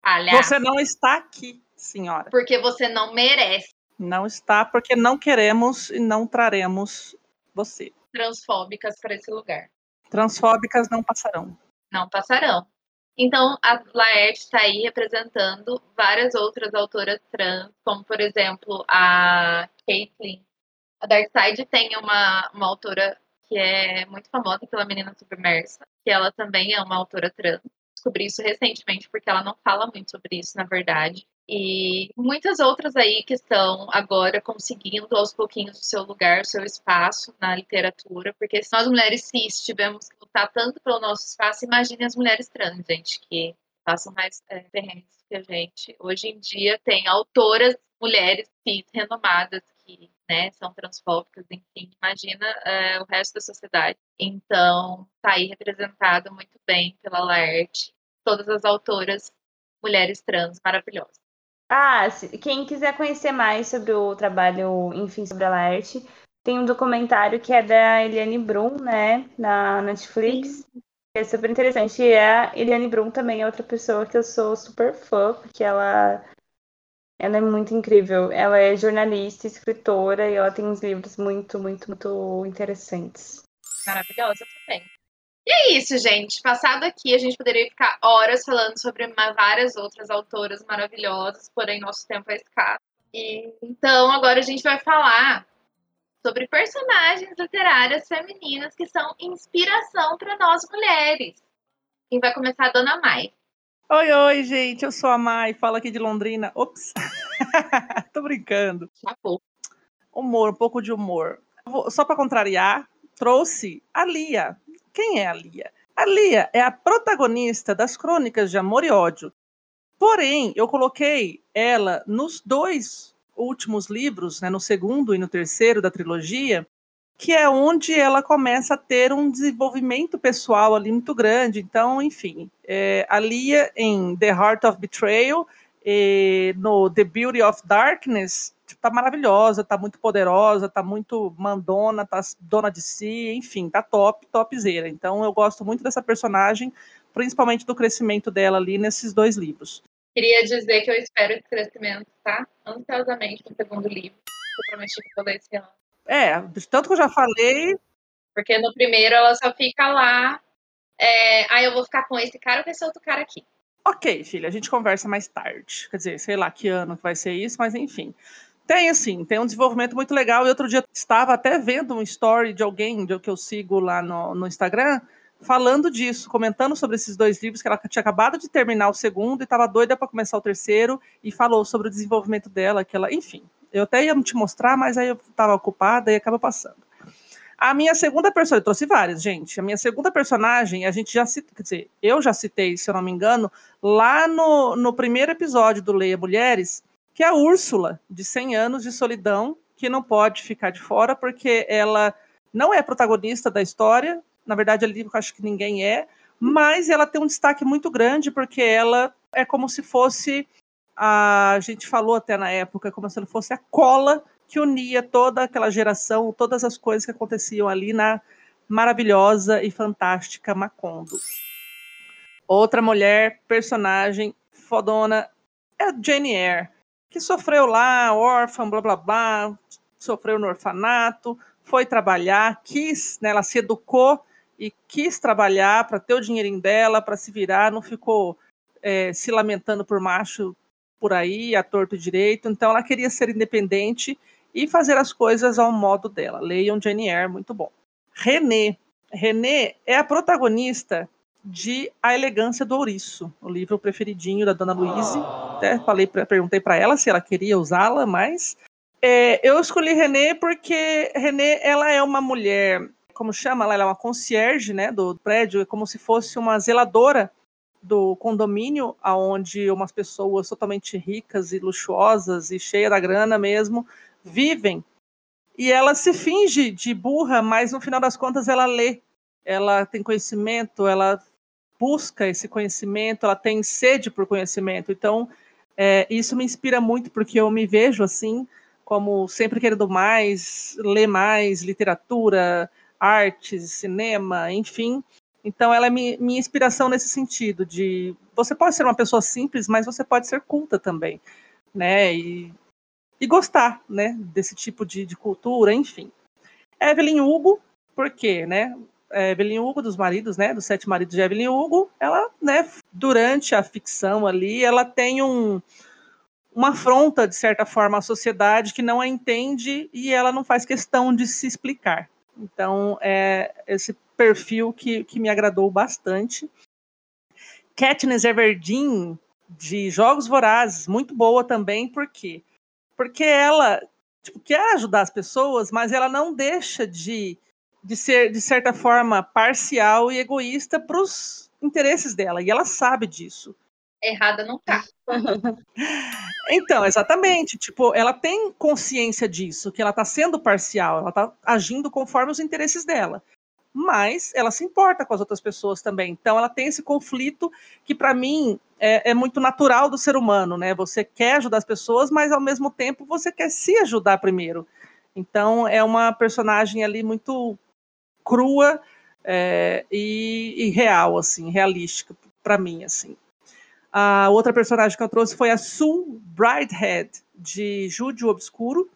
Aliás, você não está aqui, senhora. Porque você não merece. Não está, porque não queremos e não traremos você. Transfóbicas para esse lugar. Transfóbicas não passarão. Não passarão. Então, a Laerte está aí representando várias outras autoras trans, como, por exemplo, a Caitlyn. A Darkseid tem uma, uma autora que é muito famosa pela Menina Submersa, que ela também é uma autora trans. Descobri isso recentemente, porque ela não fala muito sobre isso, na verdade. E muitas outras aí que estão agora conseguindo aos pouquinhos o seu lugar, o seu espaço na literatura, porque se nós mulheres cis tivemos que lutar tanto pelo nosso espaço, imagine as mulheres trans, gente, que passam mais é, que a gente. Hoje em dia tem autoras, mulheres cis renomadas que né, são transfóbicas, enfim, imagina é, o resto da sociedade. Então, tá aí representado muito bem pela Laerte, todas as autoras mulheres trans maravilhosas. Ah, quem quiser conhecer mais sobre o trabalho, enfim, sobre a Laerte, tem um documentário que é da Eliane Brum, né, na Netflix. Sim. É super interessante. E a Eliane Brum também é outra pessoa que eu sou super fã, porque ela, ela é muito incrível. Ela é jornalista, escritora e ela tem uns livros muito, muito, muito interessantes. Maravilhosa também. E é isso, gente. Passado aqui, a gente poderia ficar horas falando sobre várias outras autoras maravilhosas, porém nosso tempo é escasso. E, então, agora a gente vai falar sobre personagens literárias femininas que são inspiração para nós mulheres. Quem vai começar a Dona Mai. Oi, oi, gente. Eu sou a Mai, falo aqui de Londrina. Ops. Tô brincando. Chapou. Humor, um pouco de humor. Só para contrariar, trouxe a Lia, quem é a Lia? A Lia é a protagonista das Crônicas de Amor e Ódio. Porém, eu coloquei ela nos dois últimos livros, né, no segundo e no terceiro da trilogia, que é onde ela começa a ter um desenvolvimento pessoal ali muito grande. Então, enfim, é, a Lia em The Heart of Betrayal, no The Beauty of Darkness, tá maravilhosa, tá muito poderosa, tá muito mandona, tá dona de si, enfim, tá top, topzera. Então eu gosto muito dessa personagem, principalmente do crescimento dela ali nesses dois livros. Queria dizer que eu espero esse crescimento, tá? Ansiosamente no segundo livro. Eu prometi que vou ler esse ano. É, tanto que eu já falei. Porque no primeiro ela só fica lá. É, aí eu vou ficar com esse cara ou com esse outro cara aqui. Ok, filha, a gente conversa mais tarde. Quer dizer, sei lá que ano que vai ser isso, mas enfim. Tem, assim, tem um desenvolvimento muito legal. E outro dia estava até vendo um story de alguém que eu sigo lá no, no Instagram, falando disso, comentando sobre esses dois livros, que ela tinha acabado de terminar o segundo e estava doida para começar o terceiro, e falou sobre o desenvolvimento dela, que ela, enfim, eu até ia te mostrar, mas aí eu estava ocupada e acaba passando. A minha segunda personagem, eu trouxe várias, gente. A minha segunda personagem, a gente já citou, quer dizer, eu já citei, se eu não me engano, lá no, no primeiro episódio do Leia Mulheres, que é a Úrsula, de 100 anos de solidão, que não pode ficar de fora porque ela não é protagonista da história, na verdade, ali eu acho que ninguém é, mas ela tem um destaque muito grande porque ela é como se fosse a, gente falou até na época como se ela fosse a cola que unia toda aquela geração, todas as coisas que aconteciam ali na maravilhosa e fantástica Macondo. Outra mulher, personagem fodona, é a Jane Eyre que sofreu lá, órfã, blá blá blá, sofreu no orfanato, foi trabalhar, quis, né, ela se educou e quis trabalhar para ter o dinheirinho dela, para se virar, não ficou é, se lamentando por macho por aí, a torto direito. Então, ela queria ser independente e fazer as coisas ao modo dela. Leiam Jane Eyre, muito bom. René. René é a protagonista de A Elegância do Ouriço, o livro preferidinho da Dona Luíse. Até falei, perguntei para ela se ela queria usá-la, mas é, eu escolhi René porque René ela é uma mulher, como chama? Ela é uma concierge, né, do prédio, é como se fosse uma zeladora do condomínio, aonde umas pessoas totalmente ricas e luxuosas e cheias da grana mesmo vivem. E ela se finge de burra, mas no final das contas ela lê, ela tem conhecimento, ela busca esse conhecimento, ela tem sede por conhecimento. Então, é, isso me inspira muito, porque eu me vejo assim, como sempre querendo mais, ler mais literatura, artes, cinema, enfim. Então, ela é minha inspiração nesse sentido de você pode ser uma pessoa simples, mas você pode ser culta também, né? E, e gostar, né? Desse tipo de, de cultura, enfim. Evelyn Hugo, por quê, né? Evelyn Hugo, dos maridos, né? Dos sete maridos de Evelyn Hugo, ela, né? Durante a ficção ali, ela tem um uma afronta, de certa forma, à sociedade que não a entende e ela não faz questão de se explicar. Então, é esse perfil que, que me agradou bastante. Katniss Everdeen, de Jogos Vorazes, muito boa também, por quê? Porque ela tipo, quer ajudar as pessoas, mas ela não deixa de, de ser, de certa forma, parcial e egoísta para os interesses dela, e ela sabe disso. Errada não tá. Então, exatamente. Tipo, ela tem consciência disso, que ela está sendo parcial, ela está agindo conforme os interesses dela. Mas ela se importa com as outras pessoas também. Então, ela tem esse conflito que, para mim, é, é, muito natural do ser humano, né? Você quer ajudar as pessoas, mas ao mesmo tempo você quer se ajudar primeiro. Então, é uma personagem ali muito crua é, e, e real, assim, realística para mim, assim. A outra personagem que eu trouxe foi a Sue Bridehead, de Júdio Obscuro,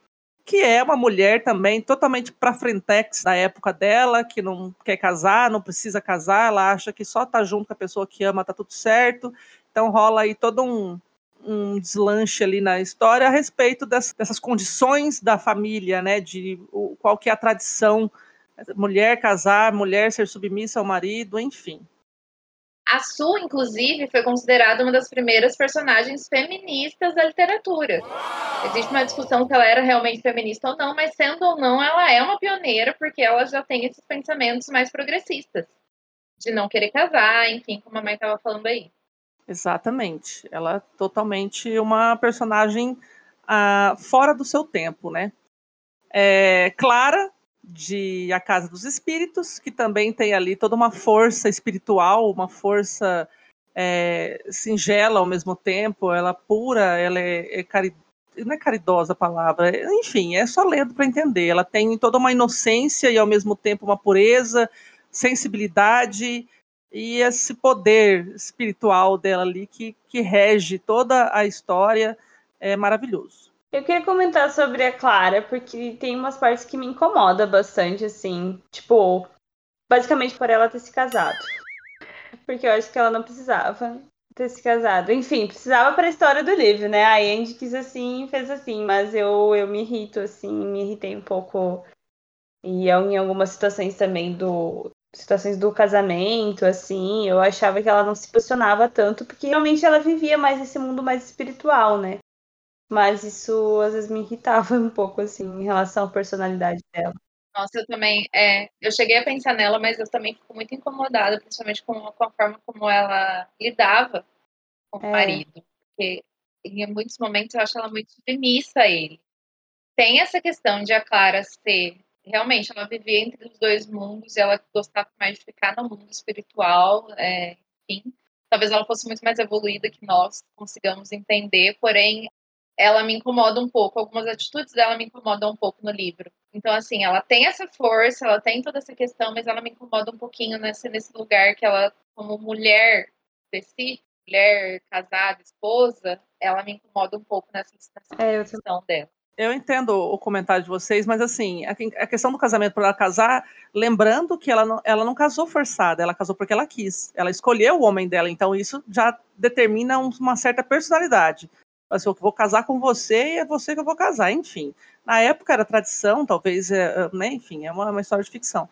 que é uma mulher também totalmente para frentex da época dela, que não quer casar, não precisa casar, ela acha que só tá junto com a pessoa que ama tá tudo certo. Então rola aí todo um, um deslanche ali na história a respeito das, dessas condições da família, né, de o, qual que é a tradição, mulher casar, mulher ser submissa ao marido, enfim. A Su, inclusive, foi considerada uma das primeiras personagens feministas da literatura. Existe uma discussão se ela era realmente feminista ou não, mas sendo ou não, ela é uma pioneira porque ela já tem esses pensamentos mais progressistas, de não querer casar, enfim, como a mãe estava falando aí. Exatamente. Ela é totalmente uma personagem uh, fora do seu tempo, né? É, Clara, de A Casa dos Espíritos, que também tem ali toda uma força espiritual, uma força é, singela ao mesmo tempo, ela pura, ela é, é. Não é caridosa a palavra, enfim, é só lendo para entender. Ela tem toda uma inocência e ao mesmo tempo uma pureza, sensibilidade e esse poder espiritual dela ali que, que rege toda a história é maravilhoso. Eu queria comentar sobre a Clara, porque tem umas partes que me incomoda bastante, assim. Tipo, basicamente por ela ter se casado. Porque eu acho que ela não precisava ter se casado. Enfim, precisava para a história do livro, né? A Andy quis assim fez assim, mas eu, eu me irrito, assim, me irritei um pouco. E em algumas situações também do. Situações do casamento, assim, eu achava que ela não se posicionava tanto, porque realmente ela vivia mais esse mundo mais espiritual, né? Mas isso às vezes me irritava um pouco, assim, em relação à personalidade dela. Nossa, eu também. É, eu cheguei a pensar nela, mas eu também fico muito incomodada, principalmente com, com a forma como ela lidava com é. o marido. Porque em muitos momentos eu acho ela muito submissa a ele. Tem essa questão de a Clara ser. Realmente, ela vivia entre os dois mundos e ela gostava mais de ficar no mundo espiritual, é, enfim. Talvez ela fosse muito mais evoluída que nós consigamos entender, porém ela me incomoda um pouco, algumas atitudes dela me incomodam um pouco no livro. Então, assim, ela tem essa força, ela tem toda essa questão, mas ela me incomoda um pouquinho nesse, nesse lugar que ela, como mulher específica, mulher casada, esposa, ela me incomoda um pouco nessa, nessa é, questão dela. Eu entendo o comentário de vocês, mas assim, a questão do casamento para ela casar, lembrando que ela não, ela não casou forçada, ela casou porque ela quis. Ela escolheu o homem dela, então isso já determina uma certa personalidade. Assim, eu vou casar com você e é você que eu vou casar, enfim. Na época era tradição, talvez, é, né, enfim, é uma, uma história de ficção.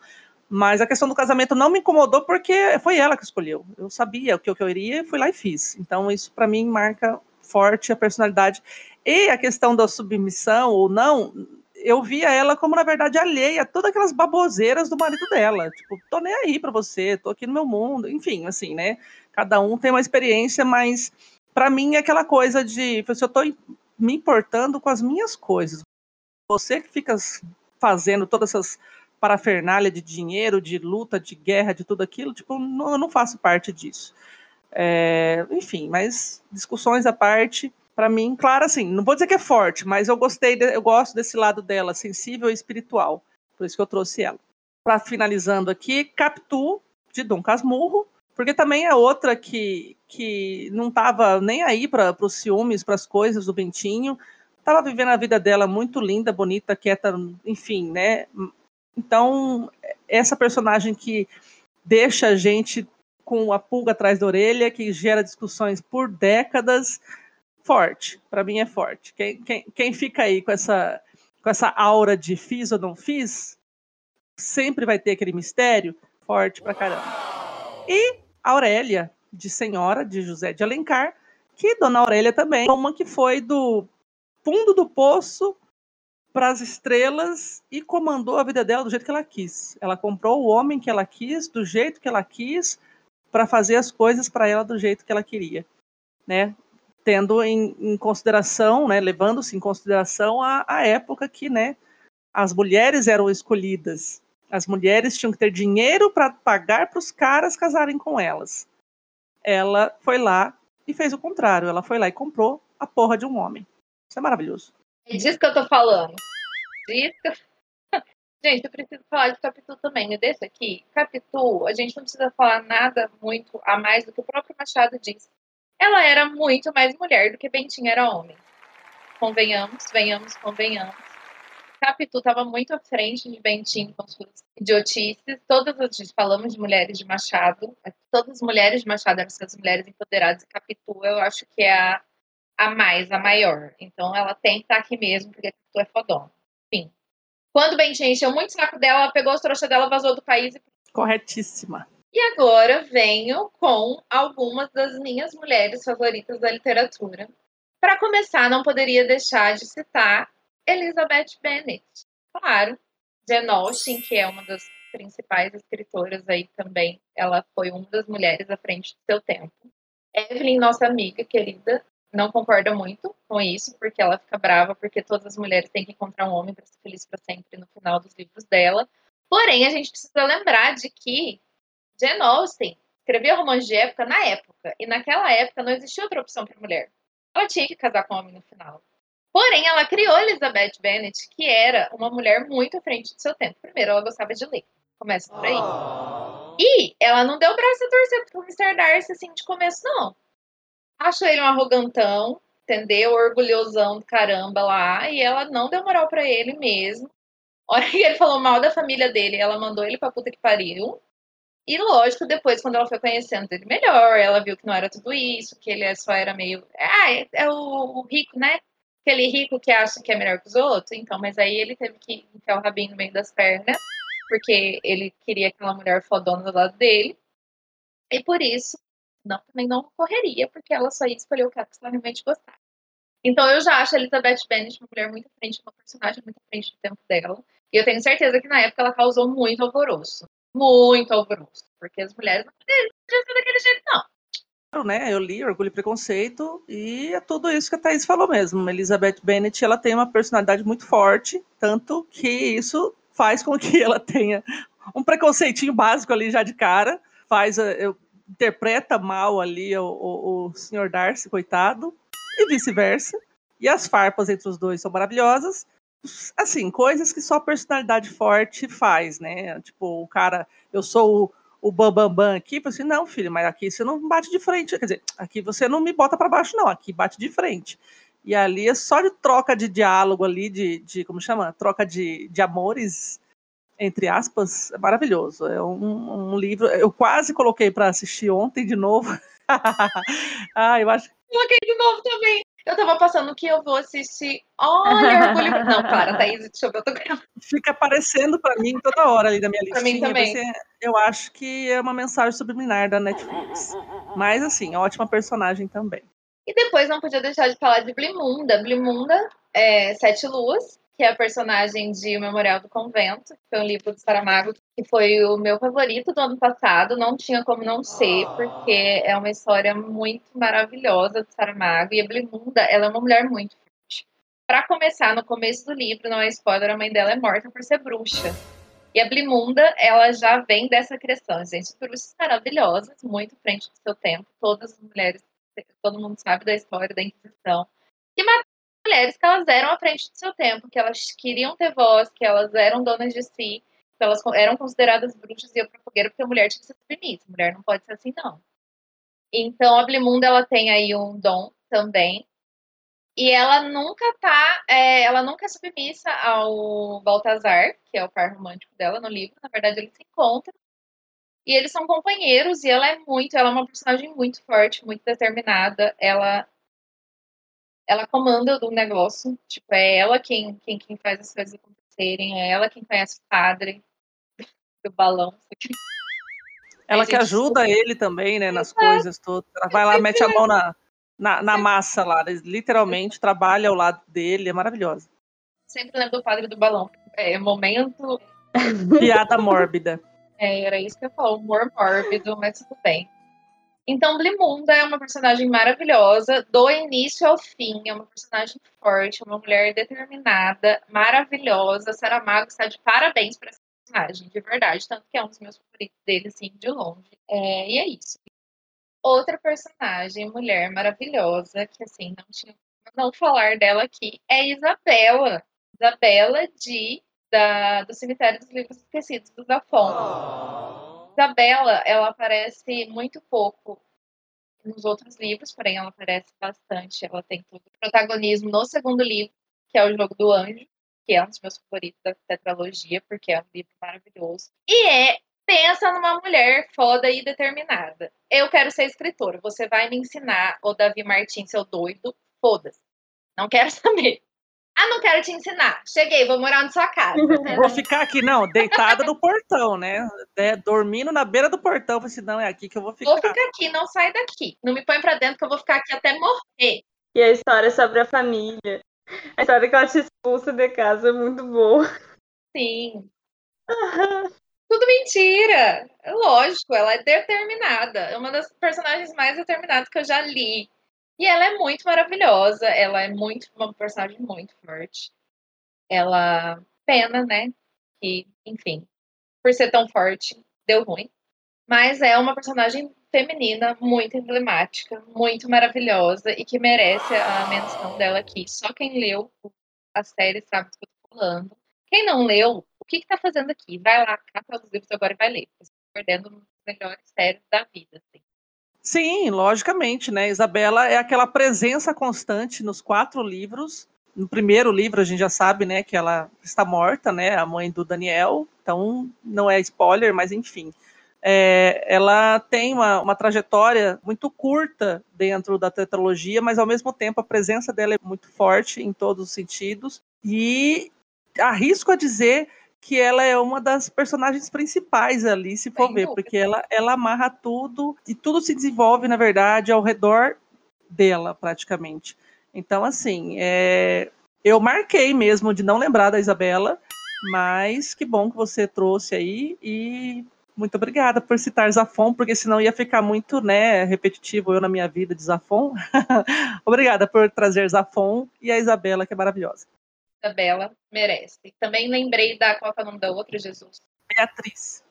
Mas a questão do casamento não me incomodou porque foi ela que escolheu. Eu sabia o que eu iria, fui lá e fiz. Então isso para mim marca forte a personalidade. E a questão da submissão ou não, eu via ela como, na verdade, alheia a todas aquelas baboseiras do marido dela. Tipo, tô nem aí para você, tô aqui no meu mundo. Enfim, assim, né? Cada um tem uma experiência, mas para mim é aquela coisa de, se eu tô me importando com as minhas coisas. Você que fica fazendo todas essas parafernália de dinheiro, de luta, de guerra, de tudo aquilo, tipo, não, eu não faço parte disso. É, enfim, mas discussões à parte, para mim, claro, assim, não vou dizer que é forte, mas eu gostei, de, eu gosto desse lado dela, sensível e espiritual. Por isso que eu trouxe ela. Para finalizando aqui, Capitu, de Dom Casmurro, porque também é outra que, que não estava nem aí para os ciúmes, para as coisas do Bentinho, estava vivendo a vida dela muito linda, bonita, quieta, enfim, né? Então, essa personagem que deixa a gente com a pulga atrás da orelha, que gera discussões por décadas, forte. Para mim é forte. Quem, quem, quem fica aí com essa, com essa aura de fiz ou não fiz, sempre vai ter aquele mistério forte pra caramba. E Aurélia, de Senhora, de José de Alencar, que Dona Aurélia também, uma que foi do fundo do poço para as estrelas e comandou a vida dela do jeito que ela quis. Ela comprou o homem que ela quis, do jeito que ela quis, para fazer as coisas para ela do jeito que ela queria, né? Tendo em, em consideração, né, levando-se em consideração a, a época que, né, as mulheres eram escolhidas. As mulheres tinham que ter dinheiro para pagar para os caras casarem com elas. Ela foi lá e fez o contrário. Ela foi lá e comprou a porra de um homem. Isso é maravilhoso. É disso que eu tô falando. Disso Gente, eu preciso falar de Capitu também, me deixa aqui. Capitu, a gente não precisa falar nada muito a mais do que o próprio Machado disse. Ela era muito mais mulher do que Bentinho era homem. Convenhamos, venhamos, convenhamos. Capitu estava muito à frente de Bentinho com suas idiotices. Todas as falamos de mulheres de Machado. Todas as mulheres de Machado eram essas mulheres empoderadas. E Capitu, eu acho que é a, a mais, a maior. Então ela tem que estar aqui mesmo, porque Capitu é fodona. Enfim, quando Bentinho encheu muito o saco dela, ela pegou as trouxas dela, vazou do país. E... Corretíssima. E agora venho com algumas das minhas mulheres favoritas da literatura. Para começar, não poderia deixar de citar Elizabeth Bennet. Claro, Jane Austen, que é uma das principais escritoras aí também, ela foi uma das mulheres à frente do seu tempo. Evelyn, nossa amiga querida, não concorda muito com isso, porque ela fica brava porque todas as mulheres têm que encontrar um homem para ser feliz para sempre no final dos livros dela. Porém, a gente precisa lembrar de que Jane Austen escrevia romance de época na época, e naquela época não existia outra opção para mulher. Ela tinha que casar com homem no final. Porém, ela criou Elizabeth Bennet, que era uma mulher muito à frente do seu tempo. Primeiro, ela gostava de ler. Começa por aí. Oh. E ela não deu braço a torcer pro Mr. Darcy assim de começo, não. Acho ele um arrogantão, entendeu? Orgulhosão do caramba lá. E ela não deu moral pra ele mesmo. A hora que ele falou mal da família dele, ela mandou ele pra puta que pariu. E lógico, depois, quando ela foi conhecendo ele melhor, ela viu que não era tudo isso, que ele só era meio. Ah, é, é o, o, rico, né? Aquele rico que acha que é melhor que os outros. Então, mas aí ele teve que enfiar o rabinho no meio das pernas, porque ele queria aquela mulher fodona do lado dele. E por isso não, também não correria, porque ela só ia escolher o cara que ela realmente gostar. Então eu já acho a Elizabeth Bennet uma mulher muito frente, uma personagem muito frente do tempo dela. E eu tenho certeza que na época ela causou muito alvoroço. Muito alvoroço. Porque as mulheres não podiam ser daquele jeito, não. Né, eu li Orgulho e Preconceito e é tudo isso que a Thaís falou mesmo. Elizabeth Bennet ela tem uma personalidade muito forte, tanto que isso faz com que ela tenha um preconceitinho básico ali já de cara. Faz eu interpreta mal ali o, o, o Sr. Darcy, coitado, e vice-versa. E as farpas entre os dois são maravilhosas. Assim, coisas que só personalidade forte faz, né? Tipo, o cara, eu sou o, o bambambam bam, bam aqui, assim, não, filho, mas aqui você não bate de frente. Quer dizer, aqui você não me bota para baixo, não, aqui bate de frente. E ali é só de troca de diálogo ali, de, de como chama? Troca de, de amores, entre aspas, é maravilhoso. É um, um livro. Eu quase coloquei para assistir ontem de novo. ah, eu acho. Coloquei de novo também. Eu tava passando que eu vou assistir. Olha, orgulho. Não, para, Thaís, deixa eu ver, eu tô Fica aparecendo pra mim toda hora ali na minha listinha. Pra mim também. Você, eu acho que é uma mensagem subliminar da Netflix. Mas, assim, ótima personagem também. E depois não podia deixar de falar de Blimunda. Blimunda é Sete Luas, que é a personagem de O Memorial do Convento, que foi um livro do Saramago, que foi o meu favorito do ano passado, não tinha como não ser, porque é uma história muito maravilhosa do Saramago, e a Blimunda, ela é uma mulher muito forte. Para começar, no começo do livro, não é spoiler, a mãe dela é morta por ser bruxa. E a Blimunda, ela já vem dessa criação, gente, bruxas maravilhosas, muito frente do seu tempo, todas as mulheres, todo mundo sabe da história da Inquisição, que mulheres que elas eram à frente do seu tempo, que elas queriam ter voz, que elas eram donas de si, que elas eram consideradas bruxas e eu pra fogueira porque a mulher tinha que ser submissa, mulher não pode ser assim não. Então a Blimunda ela tem aí um dom também e ela nunca tá, é, ela nunca é submissa ao Baltazar, que é o par romântico dela no livro. Na verdade, eles se encontram e eles são companheiros e ela é muito, ela é uma personagem muito forte, muito determinada. Ela ela comanda do negócio, tipo, é ela quem, quem, quem faz as coisas acontecerem, é ela quem conhece o padre do balão. Ela que ajuda ele também, né, nas coisas todas. Ela vai lá, mete a mão na, na, na massa lá, literalmente trabalha ao lado dele, é maravilhosa. Sempre lembro do padre do balão. É momento. Piada mórbida. É, era isso que eu falo, humor mórbido, mas tudo bem. Então, Blimunda é uma personagem maravilhosa, do início ao fim. É uma personagem forte, uma mulher determinada, maravilhosa. Saramago está de parabéns para essa personagem, de verdade. Tanto que é um dos meus favoritos dele, assim, de longe. É, e é isso. Outra personagem, mulher maravilhosa, que, assim, não tinha não falar dela aqui, é Isabela. Isabela de, da, do Cemitério dos Livros Esquecidos, do Zafon. Oh. Isabela, ela aparece muito pouco nos outros livros, porém ela aparece bastante. Ela tem todo o protagonismo no segundo livro, que é o Jogo do Anjo, que é um dos meus favoritos da tetralogia, porque é um livro maravilhoso. E é, pensa numa mulher foda e determinada. Eu quero ser escritora, você vai me ensinar, o Davi Martins, seu doido, foda-se. Não quero saber. Ah, não quero te ensinar. Cheguei, vou morar na sua casa. Vou ficar aqui, não, deitada no portão, né? É, dormindo na beira do portão. Falei assim, não, é aqui que eu vou ficar. Vou ficar aqui, não sai daqui. Não me põe pra dentro que eu vou ficar aqui até morrer. E a história sobre a família. A história que ela te expulsa de casa é muito boa. Sim. Tudo mentira. É lógico, ela é determinada. É uma das personagens mais determinadas que eu já li. E ela é muito maravilhosa, ela é muito uma personagem muito forte. Ela pena, né? Que, enfim, por ser tão forte, deu ruim. Mas é uma personagem feminina muito emblemática, muito maravilhosa e que merece a menção dela aqui. Só quem leu a série sabe do que eu tô falando. Quem não leu, o que que tá fazendo aqui? Vai lá, cata os livros agora e vai ler. Você tá perdendo uma das melhores séries da vida. Assim. Sim, logicamente, né? Isabela é aquela presença constante nos quatro livros. No primeiro livro a gente já sabe, né, que ela está morta, né, a mãe do Daniel. Então não é spoiler, mas enfim, é, ela tem uma, uma, trajetória muito curta dentro da tetralogia, mas ao mesmo tempo a presença dela é muito forte em todos os sentidos. E arrisco a dizer que ela é uma das personagens principais ali, se for ver, porque ela, ela amarra tudo e tudo se desenvolve, na verdade, ao redor dela, praticamente. Então, assim, é, eu marquei mesmo de não lembrar da Isabela, mas que bom que você trouxe aí e muito obrigada por citar Zafon, porque senão ia ficar muito né, repetitivo eu na minha vida de Zafon. obrigada por trazer Zafon e a Isabela, que é maravilhosa. Isabela merece. Também lembrei da. Qual é o nome da outra, Jesus? Beatriz.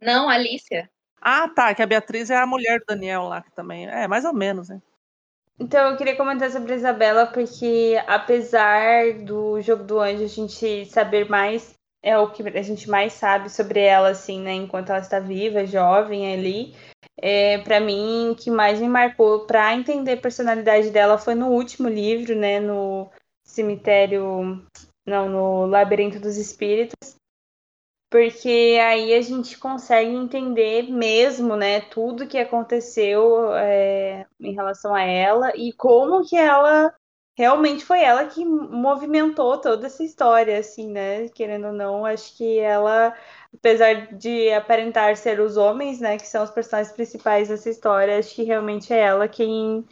Não, Alicia. Ah, tá. Que a Beatriz é a mulher do Daniel lá que também. É, mais ou menos, né? Então, eu queria comentar sobre a Isabela, porque apesar do jogo do anjo a gente saber mais, é o que a gente mais sabe sobre ela, assim, né, enquanto ela está viva, jovem ali. é, para mim, o que mais me marcou para entender a personalidade dela foi no último livro, né? No Cemitério. Não, no Labirinto dos Espíritos. Porque aí a gente consegue entender mesmo, né, tudo que aconteceu é, em relação a ela e como que ela realmente foi ela que movimentou toda essa história, assim, né? Querendo ou não, acho que ela, apesar de aparentar ser os homens, né, que são os personagens principais dessa história, acho que realmente é ela quem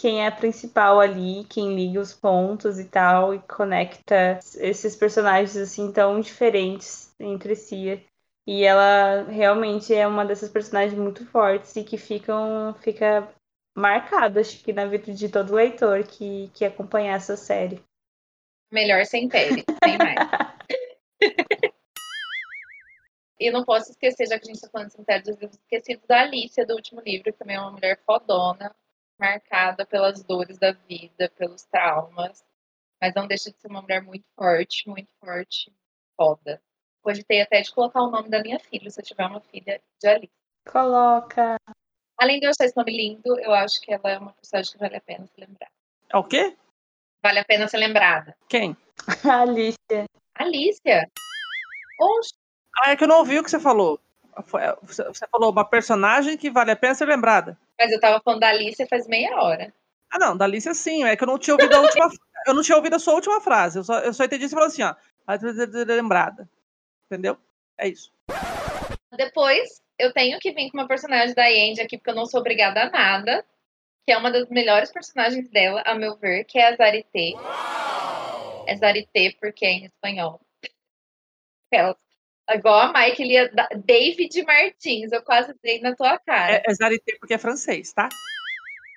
quem é a principal ali, quem liga os pontos e tal, e conecta esses personagens assim tão diferentes entre si. E ela realmente é uma dessas personagens muito fortes e que ficam fica marcado, acho que na vida de todo leitor que, que acompanhar essa série. Melhor sem pele, sem mais. e não posso esquecer, já que a gente está falando de cemitério dos livros esquecidos, da Alicia, do último livro, que também é uma mulher fodona, marcada pelas dores da vida, pelos traumas, mas não deixa de ser uma mulher muito forte, muito forte, foda. Cogitei até de colocar o nome da minha filha, se eu tiver uma filha de Alice. Coloca. Além de eu achar esse nome lindo, eu acho que ela é uma personagem que vale a pena se lembrar. É o quê? Vale a pena ser lembrada. Quem? Alicia. Alicia? Oxe. Ah, é que eu não ouvi o que você falou. Você falou uma personagem que vale a pena ser lembrada. Mas eu tava falando da Alicia faz meia hora. Ah, não, da Alicia sim. É que eu não tinha ouvido a última. eu não tinha ouvido a sua última frase. Eu só, eu só entendi você falou assim, ó. Lembrada. Entendeu? É isso. Depois, eu tenho que vir com uma personagem da Andy aqui, porque eu não sou obrigada a nada. Que é uma das melhores personagens dela, a meu ver, que é a Zarité. É Zarité porque é em espanhol. Ela, igual a Mike, ele ia David Martins, eu quase dei na tua cara. É, é Zarité porque é francês, tá?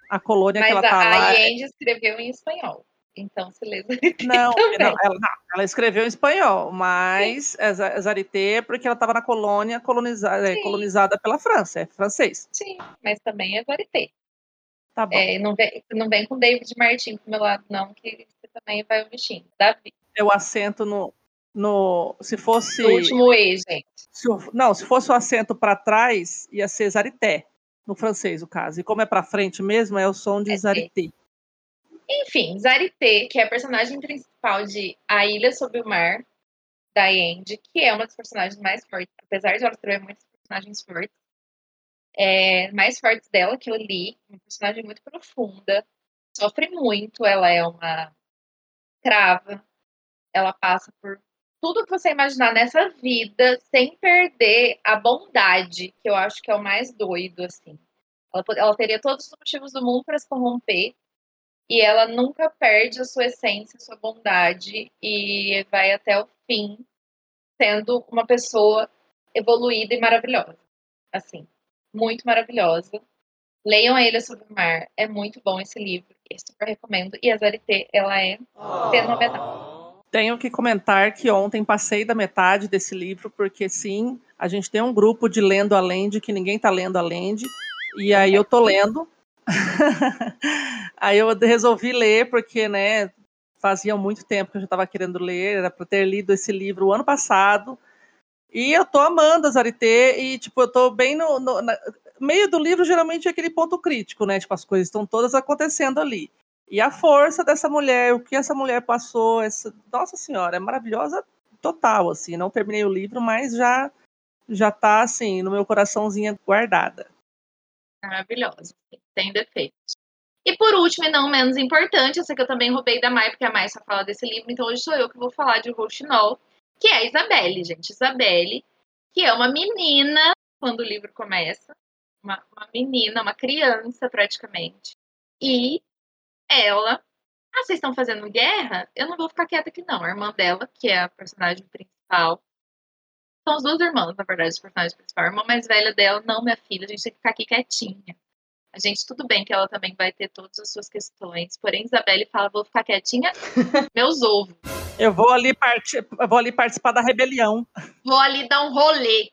A colônia Mas que ela a, tá a lá. Andy escreveu em espanhol. Então, se lê Não, não, ela, não, ela escreveu em espanhol, mas é Za- Zarité porque ela estava na colônia colonizada, é, colonizada pela França, é francês. Sim, mas também é Zarité. Tá bom. É, não, vem, não vem com David Martin pro meu lado, não, que você também vai o bichinho. Davi. Eu acento no, no se fosse O último E, gente. se não, se fosse o acento para trás, ia ser Zarité, no francês, o caso. E como é para frente mesmo, é o som de É Zarité. Enfim, Zarité, que é a personagem principal de A Ilha Sob o Mar, da Andy, que é uma das personagens mais fortes, apesar de ela escrever muitos personagens fortes, é, mais fortes dela que eu li, uma personagem muito profunda, sofre muito, ela é uma crava, ela passa por tudo que você imaginar nessa vida, sem perder a bondade, que eu acho que é o mais doido, assim. Ela, ela teria todos os motivos do mundo para se corromper, e ela nunca perde a sua essência, a sua bondade e vai até o fim sendo uma pessoa evoluída e maravilhosa. Assim, muito maravilhosa. Leiam A Ilha Sobre o Mar, é muito bom esse livro, eu super recomendo. E a Zarité, ela é fenomenal. Tenho que comentar que ontem passei da metade desse livro, porque sim, a gente tem um grupo de lendo a Lende que ninguém tá lendo a Lende, e aí eu tô lendo. aí eu resolvi ler, porque, né, fazia muito tempo que eu já estava querendo ler, era para ter lido esse livro o ano passado. E eu tô amando a Zarité, e, tipo, eu tô bem no. no na- meio do livro, geralmente, é aquele ponto crítico, né? Tipo, as coisas estão todas acontecendo ali. E a força dessa mulher, o que essa mulher passou, essa, nossa senhora, é maravilhosa total, assim. Não terminei o livro, mas já já tá assim no meu coraçãozinho guardada. Maravilhosa, sem defeitos. E por último, e não menos importante, essa que eu também roubei da Mai, porque a Mai só fala desse livro, então hoje sou eu que vou falar de Rouxinol, que é a Isabelle, gente. Isabelle, que é uma menina, quando o livro começa, uma, uma menina, uma criança praticamente. E ela. Ah, vocês estão fazendo guerra? Eu não vou ficar quieta aqui, não. A irmã dela, que é a personagem principal. São as duas irmãs, na verdade, os personagens principais. A irmã mais velha dela, não, minha filha, a gente tem que ficar aqui quietinha. A gente, tudo bem que ela também vai ter todas as suas questões. Porém, Isabelle fala: vou ficar quietinha, meus ovos. Eu vou ali, parti eu vou ali participar da rebelião. Vou ali dar um rolê.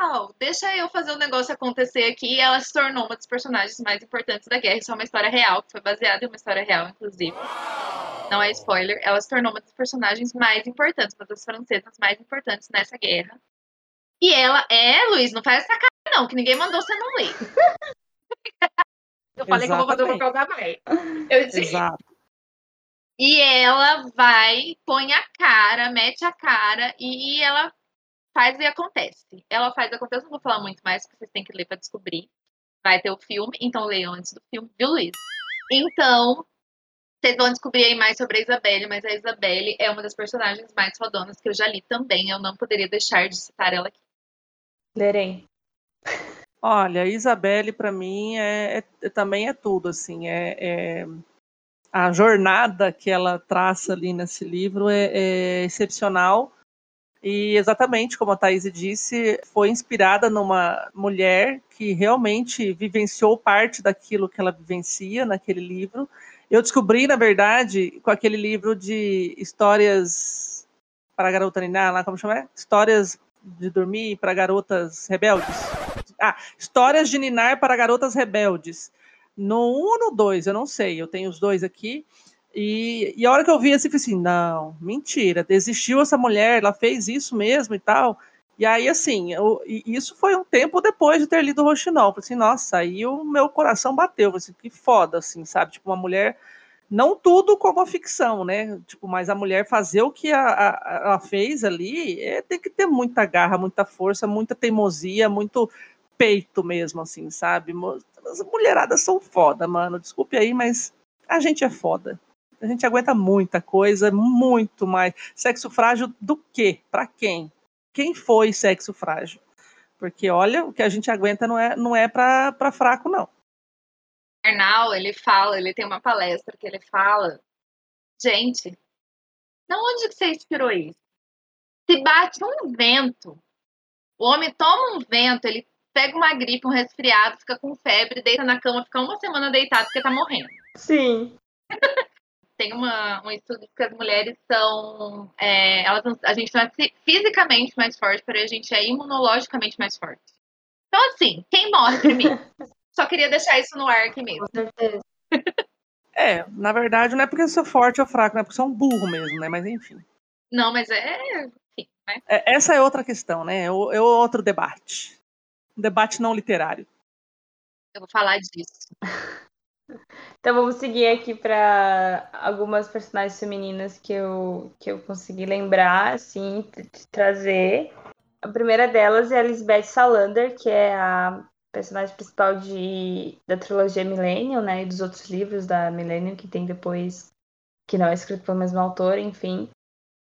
Tchau! Deixa eu fazer o negócio acontecer aqui. E ela se tornou uma dos personagens mais importantes da guerra. Isso é uma história real, que foi baseada em uma história real, inclusive. Não é spoiler. Ela se tornou uma das personagens mais importantes, uma das francesas mais importantes nessa guerra. E ela é, Luiz, não faz essa cara não, que ninguém mandou você não ler. eu falei que eu vou fazer o papel da mãe. Eu disse, Exato. E ela vai, põe a cara, mete a cara e ela faz e acontece. Ela faz e acontece, não vou falar muito mais, porque vocês têm que ler para descobrir. Vai ter o filme, então leiam antes do filme, viu, Luiz? Então, vocês vão descobrir aí mais sobre a Isabelle, mas a Isabelle é uma das personagens mais fodonas que eu já li também. Eu não poderia deixar de citar ela aqui. Lerei. Olha, Isabelle para mim é, é- é- também é tudo assim, é, é- a jornada que ela traça ali nesse livro é, é excepcional e exatamente como a Thaís disse, foi inspirada numa mulher que realmente vivenciou parte daquilo que ela vivencia naquele livro. Eu descobri, na verdade, com aquele livro de histórias para garota ninar, lá como chama? Histórias de dormir para garotas rebeldes. Ah, Histórias de Ninar para Garotas Rebeldes. No 1 ou no 2, eu não sei, eu tenho os dois aqui. E, e a hora que eu vi assim, falei assim: não, mentira, desistiu essa mulher, ela fez isso mesmo e tal. E aí, assim, eu- e isso foi um tempo depois de ter lido o Rochinol. Falei assim, nossa, aí o meu coração bateu. Eu falei assim, que foda, assim, sabe? Tipo, uma mulher, não tudo como a ficção, né? Tipo, mas a mulher fazer o que a, a- ela fez ali, é, tem que ter muita garra, muita força, muita teimosia, muito peito mesmo, assim, sabe? As mulheradas são foda, mano. Desculpe aí, mas a gente é foda. A gente aguenta muita coisa, muito mais. Sexo frágil do quê? Pra quem? Quem foi sexo frágil? Porque olha, o que a gente aguenta não é, não é pra, pra fraco, não. Arnal, ele fala, ele tem uma palestra que ele fala, gente, de onde que você inspirou isso? Se bate um vento, o homem toma um vento, ele pega uma gripe, um resfriado, fica com febre, deita na cama, fica uma semana deitado porque tá morrendo. Sim. Tem uma, um estudo que as mulheres são, é, elas, não- a gente não é fi- fisicamente mais forte, porém a gente é imunologicamente mais forte. Então assim, quem morre primeiro? Só queria deixar isso no ar aqui mesmo. Com certeza. É, na verdade, não é porque eu sou forte ou fraco, não é porque eu sou um burro mesmo, né? Mas enfim. Não, mas é, enfim, né? É, essa é outra questão, né? É, o- é outro debate. Um debate não literário. Eu vou falar disso. Então vamos seguir aqui para algumas personagens femininas que eu, que eu consegui lembrar, assim, trazer. A primeira delas é a Lisbeth Salander, que é a personagem principal de, da trilogia Millennium, né? E dos outros livros da Millennium que tem depois, que não é escrito pelo mesmo autor, enfim.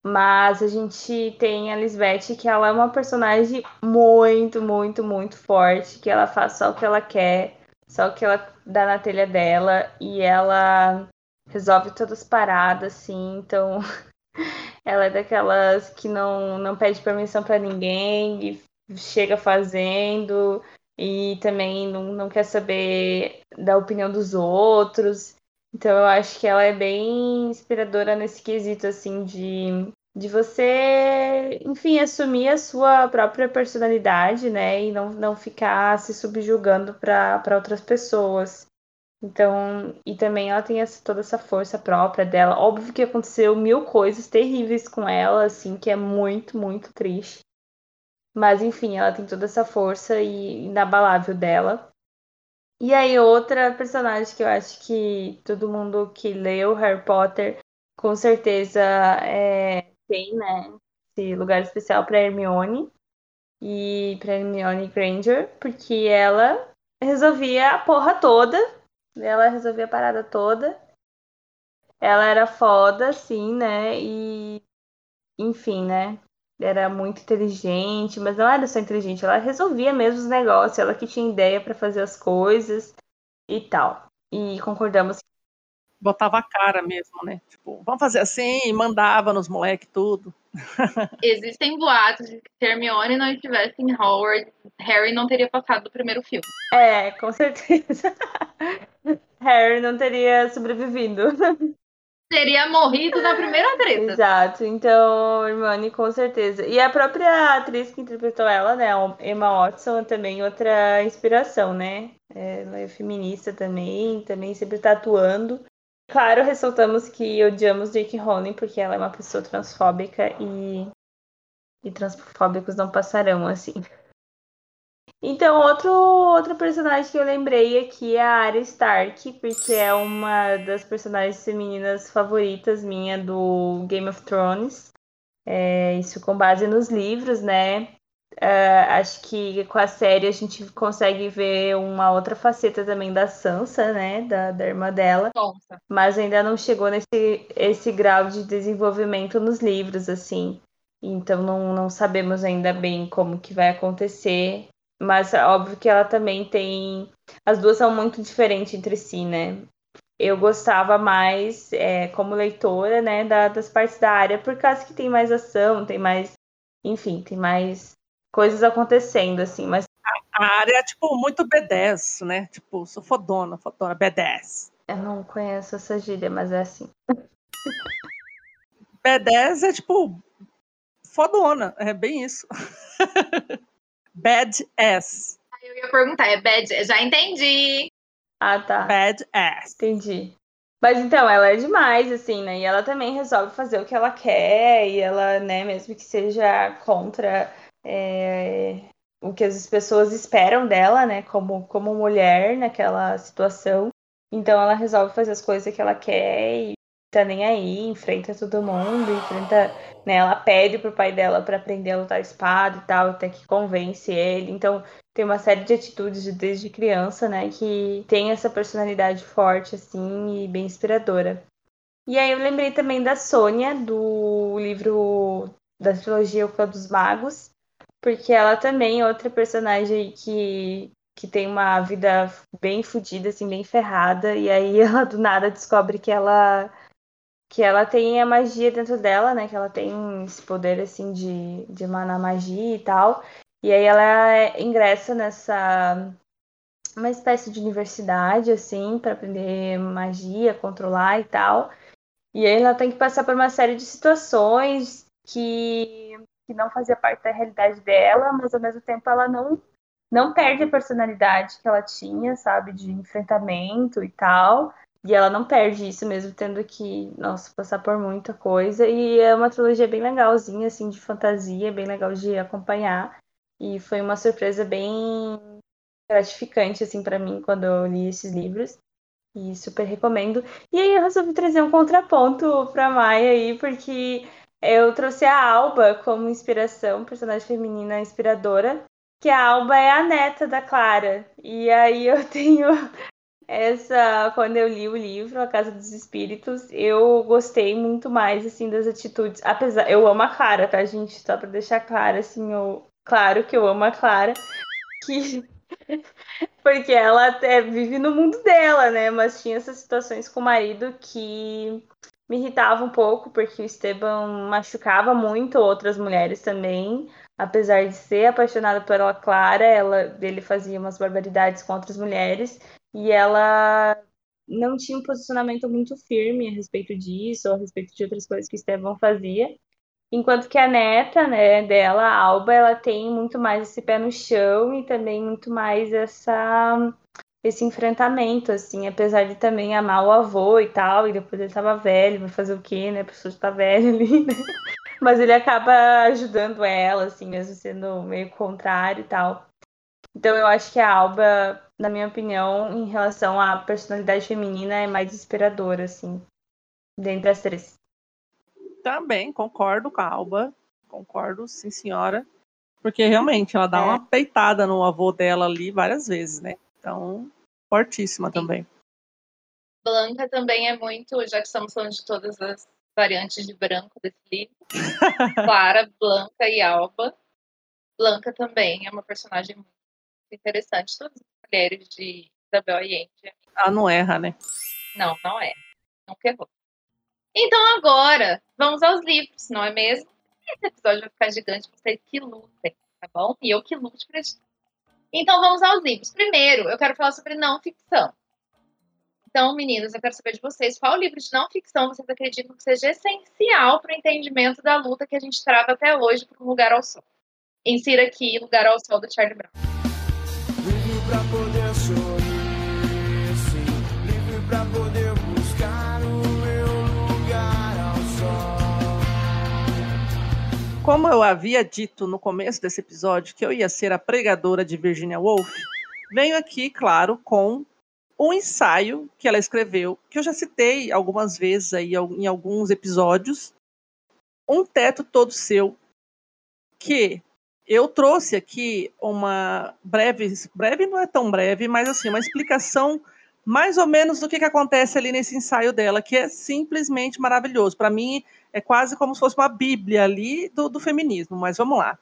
Mas a gente tem a Lisbeth, que ela é uma personagem muito, muito, muito forte, que ela faz só o que ela quer, só que ela dá na telha dela, e ela resolve todas as paradas, assim, então ela é daquelas que não, não pede permissão pra ninguém, e chega fazendo, e também não, não quer saber da opinião dos outros. Então eu acho que ela é bem inspiradora nesse quesito, assim, de, de você, enfim, assumir a sua própria personalidade, né? E não, não ficar se subjugando para outras pessoas. Então, e também ela tem essa, toda essa força própria dela. Óbvio que aconteceu mil coisas terríveis com ela, assim, que é muito, muito triste. Mas, enfim, ela tem toda essa força e inabalável dela. E aí, outra personagem que eu acho que todo mundo que leu Harry Potter com certeza é, tem, né? Esse lugar especial para Hermione e para Hermione Granger, porque ela resolvia a porra toda, ela resolvia a parada toda. Ela era foda, assim, né? E enfim, né? Era muito inteligente, mas não era só inteligente, ela resolvia mesmo os negócios, ela que tinha ideia para fazer as coisas e tal. E concordamos Botava a cara mesmo, né? Tipo, vamos fazer assim, e mandava nos moleques tudo. Existem boatos de que se Hermione não estivesse em Hogwarts, Harry não teria passado do primeiro filme. É, com certeza. Harry não teria sobrevivido. Teria morrido na primeira treta. Exato, então Hermione com certeza. E a própria atriz que interpretou ela, né, Emma Watson, é também outra inspiração, né? Ela é feminista também, também sempre tá atuando. Claro, ressaltamos que odiamos Jake Rowling porque ela é uma pessoa transfóbica e, e transfóbicos não passarão assim. Então, outro, outro personagem que eu lembrei aqui é a Arya Stark, porque é uma das personagens femininas favoritas minha do Game of Thrones. É, isso com base nos livros, né? Uh, acho que com a série a gente consegue ver uma outra faceta também da Sansa, né? Da, da irmã dela. Nossa. Mas ainda não chegou nesse esse grau de desenvolvimento nos livros, assim. Então não, não sabemos ainda bem como que vai acontecer. Mas óbvio que ela também tem. As duas são muito diferentes entre si, né? Eu gostava mais, é, como leitora, né, da, das partes da área, por causa que tem mais ação, tem mais. Enfim, tem mais coisas acontecendo, assim, mas. A área é, tipo, muito B10, né? Tipo, sou fodona, fodona, B10. Eu não conheço essa gíria, mas é assim. B10 é, tipo, fodona, é bem isso. bad ass. Eu ia perguntar, é bad, já entendi. Ah, tá. Bad ass. Entendi. Mas então, ela é demais, assim, né? E ela também resolve fazer o que ela quer, e ela, né, mesmo que seja contra é, o que as pessoas esperam dela, né, como, como mulher naquela situação. Então ela resolve fazer as coisas que ela quer e tá nem aí, enfrenta todo mundo, enfrenta, né, ela pede pro pai dela para aprender a lutar espada e tal, até que convence ele. Então tem uma série de atitudes de, desde criança, né, que tem essa personalidade forte assim e bem inspiradora. E aí eu lembrei também da Sônia do livro da trilogia O Clã dos Magos, porque ela também é outra personagem que, que tem uma vida bem fodida, assim, bem ferrada, e aí ela do nada descobre que ela que ela tem a magia dentro dela, né? Que ela tem esse poder assim de, de emanar magia e tal. E aí ela ingressa nessa uma espécie de universidade assim para aprender magia, controlar e tal. E aí ela tem que passar por uma série de situações que que não fazia parte da realidade dela, mas ao mesmo tempo ela não não perde a personalidade que ela tinha, sabe, de enfrentamento e tal. E ela não perde isso mesmo tendo que, nossa, passar por muita coisa. E é uma trilogia bem legalzinha, assim, de fantasia, bem legal de acompanhar. E foi uma surpresa bem gratificante, assim, para mim, quando eu li esses livros. E super recomendo. E aí eu resolvi trazer um contraponto pra Maia aí, porque eu trouxe a Alba como inspiração, personagem feminina inspiradora, que a Alba é a neta da Clara. E aí eu tenho essa, quando eu li o livro A Casa dos Espíritos, eu gostei muito mais assim das atitudes, apesar eu amo a Clara, tá, gente? Só para deixar claro assim, eu claro que eu amo a Clara, que porque ela até vive no mundo dela, né? Mas tinha essas situações com o marido que me irritava um pouco, porque o Esteban machucava muito outras mulheres também. Apesar de ser apaixonada pela Clara, ela, ele fazia umas barbaridades com outras mulheres e ela não tinha um posicionamento muito firme a respeito disso, ou a respeito de outras coisas que o Esteban fazia. Enquanto que a neta, né, dela, a Alba, ela tem muito mais esse pé no chão e também muito mais essa esse enfrentamento, assim, apesar de também amar o avô e tal, e depois ele tava velho, vai fazer o quê, né? A pessoa está velha ali, né? Mas ele acaba ajudando ela, assim, mesmo sendo meio contrário e tal. Então eu acho que a Alba, na minha opinião, em relação à personalidade feminina, é mais inspiradora, assim, dentre as três. Também concordo com a Alba, concordo, sim senhora. Porque realmente ela dá é. uma peitada no avô dela ali várias vezes, né? Então, fortíssima Sim. também. Blanca também é muito, já que estamos falando de todas as variantes de branco desse livro. Clara, Blanca e Alba. Blanca também é uma personagem muito interessante. Todas as mulheres de Isabel Allende. Ah, não erra, né? Não, não é. Nunca errou. Então agora, vamos aos livros, não é mesmo? Esse episódio vai ficar gigante, vocês que lutem, tá bom? E eu que lute pra gente então vamos aos livros. Primeiro, eu quero falar sobre não ficção. Então, meninos, eu quero saber de vocês qual livro de não ficção vocês acreditam que seja essencial para o entendimento da luta que a gente trava até hoje para o Lugar ao Sol. Insira aqui Lugar ao Sol do Charlie Brown. Como eu havia dito no começo desse episódio que eu ia ser a pregadora de Virginia Woolf, venho aqui, claro, com um ensaio que ela escreveu, que eu já citei algumas vezes aí em alguns episódios, Um Teto Todo Seu, que eu trouxe aqui uma breve, breve não é tão breve, mas assim, uma explicação mais ou menos do que, que acontece ali nesse ensaio dela, que é simplesmente maravilhoso. Para mim, é quase como se fosse uma bíblia ali do, do feminismo, mas vamos lá.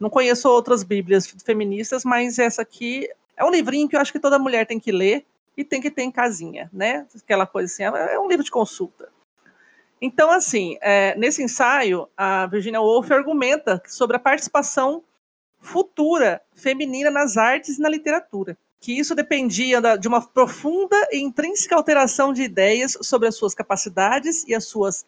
Não conheço outras bíblias feministas, mas essa aqui é um livrinho que eu acho que toda mulher tem que ler e tem que ter em casinha, né? Aquela coisa assim, é um livro de consulta. Então, assim, é, nesse ensaio, a Virginia Woolf argumenta sobre a participação futura feminina nas artes e na literatura, que isso dependia de uma profunda e intrínseca alteração de ideias sobre as suas capacidades e as suas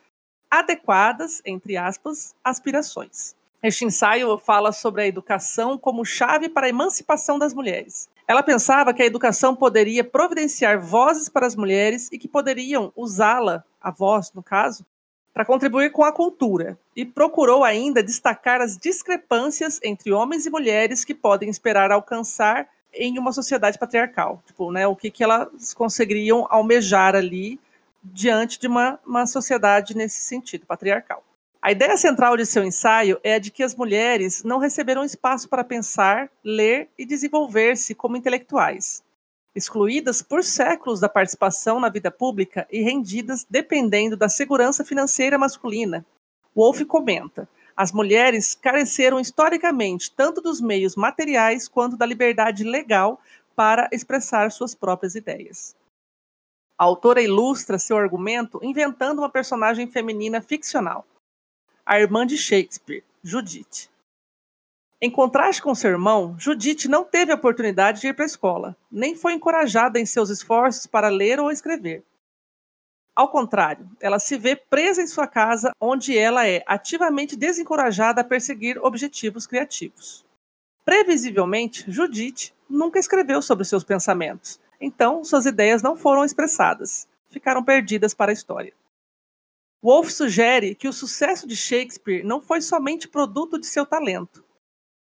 adequadas, entre aspas, aspirações. Este ensaio fala sobre a educação como chave para a emancipação das mulheres. Ela pensava que a educação poderia providenciar vozes para as mulheres e que poderiam usá-la, a voz no caso, para contribuir com a cultura, e procurou ainda destacar as discrepâncias entre homens e mulheres que podem esperar alcançar em uma sociedade patriarcal. Tipo, né, o que, que elas conseguiriam almejar ali diante de uma, uma sociedade nesse sentido, patriarcal. A ideia central de seu ensaio é a de que as mulheres não receberam espaço para pensar, ler e desenvolver-se como intelectuais, excluídas por séculos da participação na vida pública e rendidas dependendo da segurança financeira masculina. Wolff comenta: as mulheres careceram historicamente tanto dos meios materiais quanto da liberdade legal para expressar suas próprias ideias. A autora ilustra seu argumento inventando uma personagem feminina ficcional a irmã de Shakespeare, Judith. Em contraste com seu irmão, Judith não teve a oportunidade de ir para a escola, nem foi encorajada em seus esforços para ler ou escrever. Ao contrário, ela se vê presa em sua casa, onde ela é ativamente desencorajada a perseguir objetivos criativos. Previsivelmente, Judith nunca escreveu sobre seus pensamentos, então suas ideias não foram expressadas, ficaram perdidas para a história. Wolff sugere que o sucesso de Shakespeare não foi somente produto de seu talento.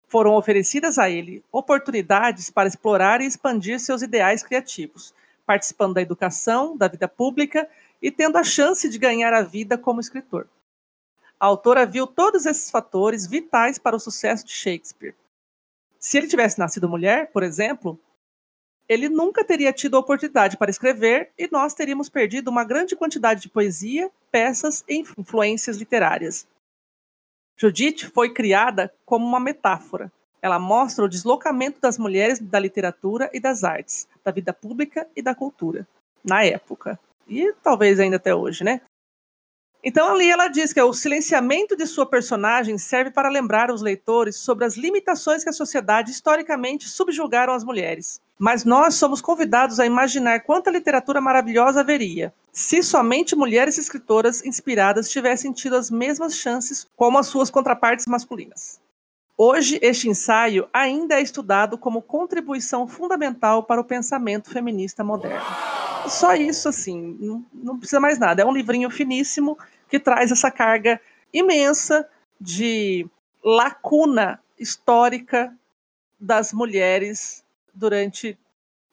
Foram oferecidas a ele oportunidades para explorar e expandir seus ideais criativos, participando da educação, da vida pública e tendo a chance de ganhar a vida como escritor. A autora viu todos esses fatores vitais para o sucesso de Shakespeare. Se ele tivesse nascido mulher, por exemplo, ele nunca teria tido a oportunidade para escrever e nós teríamos perdido uma grande quantidade de poesia, peças e influências literárias. Judith foi criada como uma metáfora. Ela mostra o deslocamento das mulheres da literatura e das artes, da vida pública e da cultura, na época. E talvez ainda até hoje, né? Então ali ela diz que o silenciamento de sua personagem serve para lembrar os leitores sobre as limitações que a sociedade historicamente subjugaram as mulheres. Mas nós somos convidados a imaginar quanta literatura maravilhosa haveria se somente mulheres escritoras inspiradas tivessem tido as mesmas chances como as suas contrapartes masculinas. Hoje, este ensaio ainda é estudado como contribuição fundamental para o pensamento feminista moderno. Só isso, assim, não, precisa mais nada. É um livrinho finíssimo que traz essa carga imensa de lacuna histórica das mulheres durante,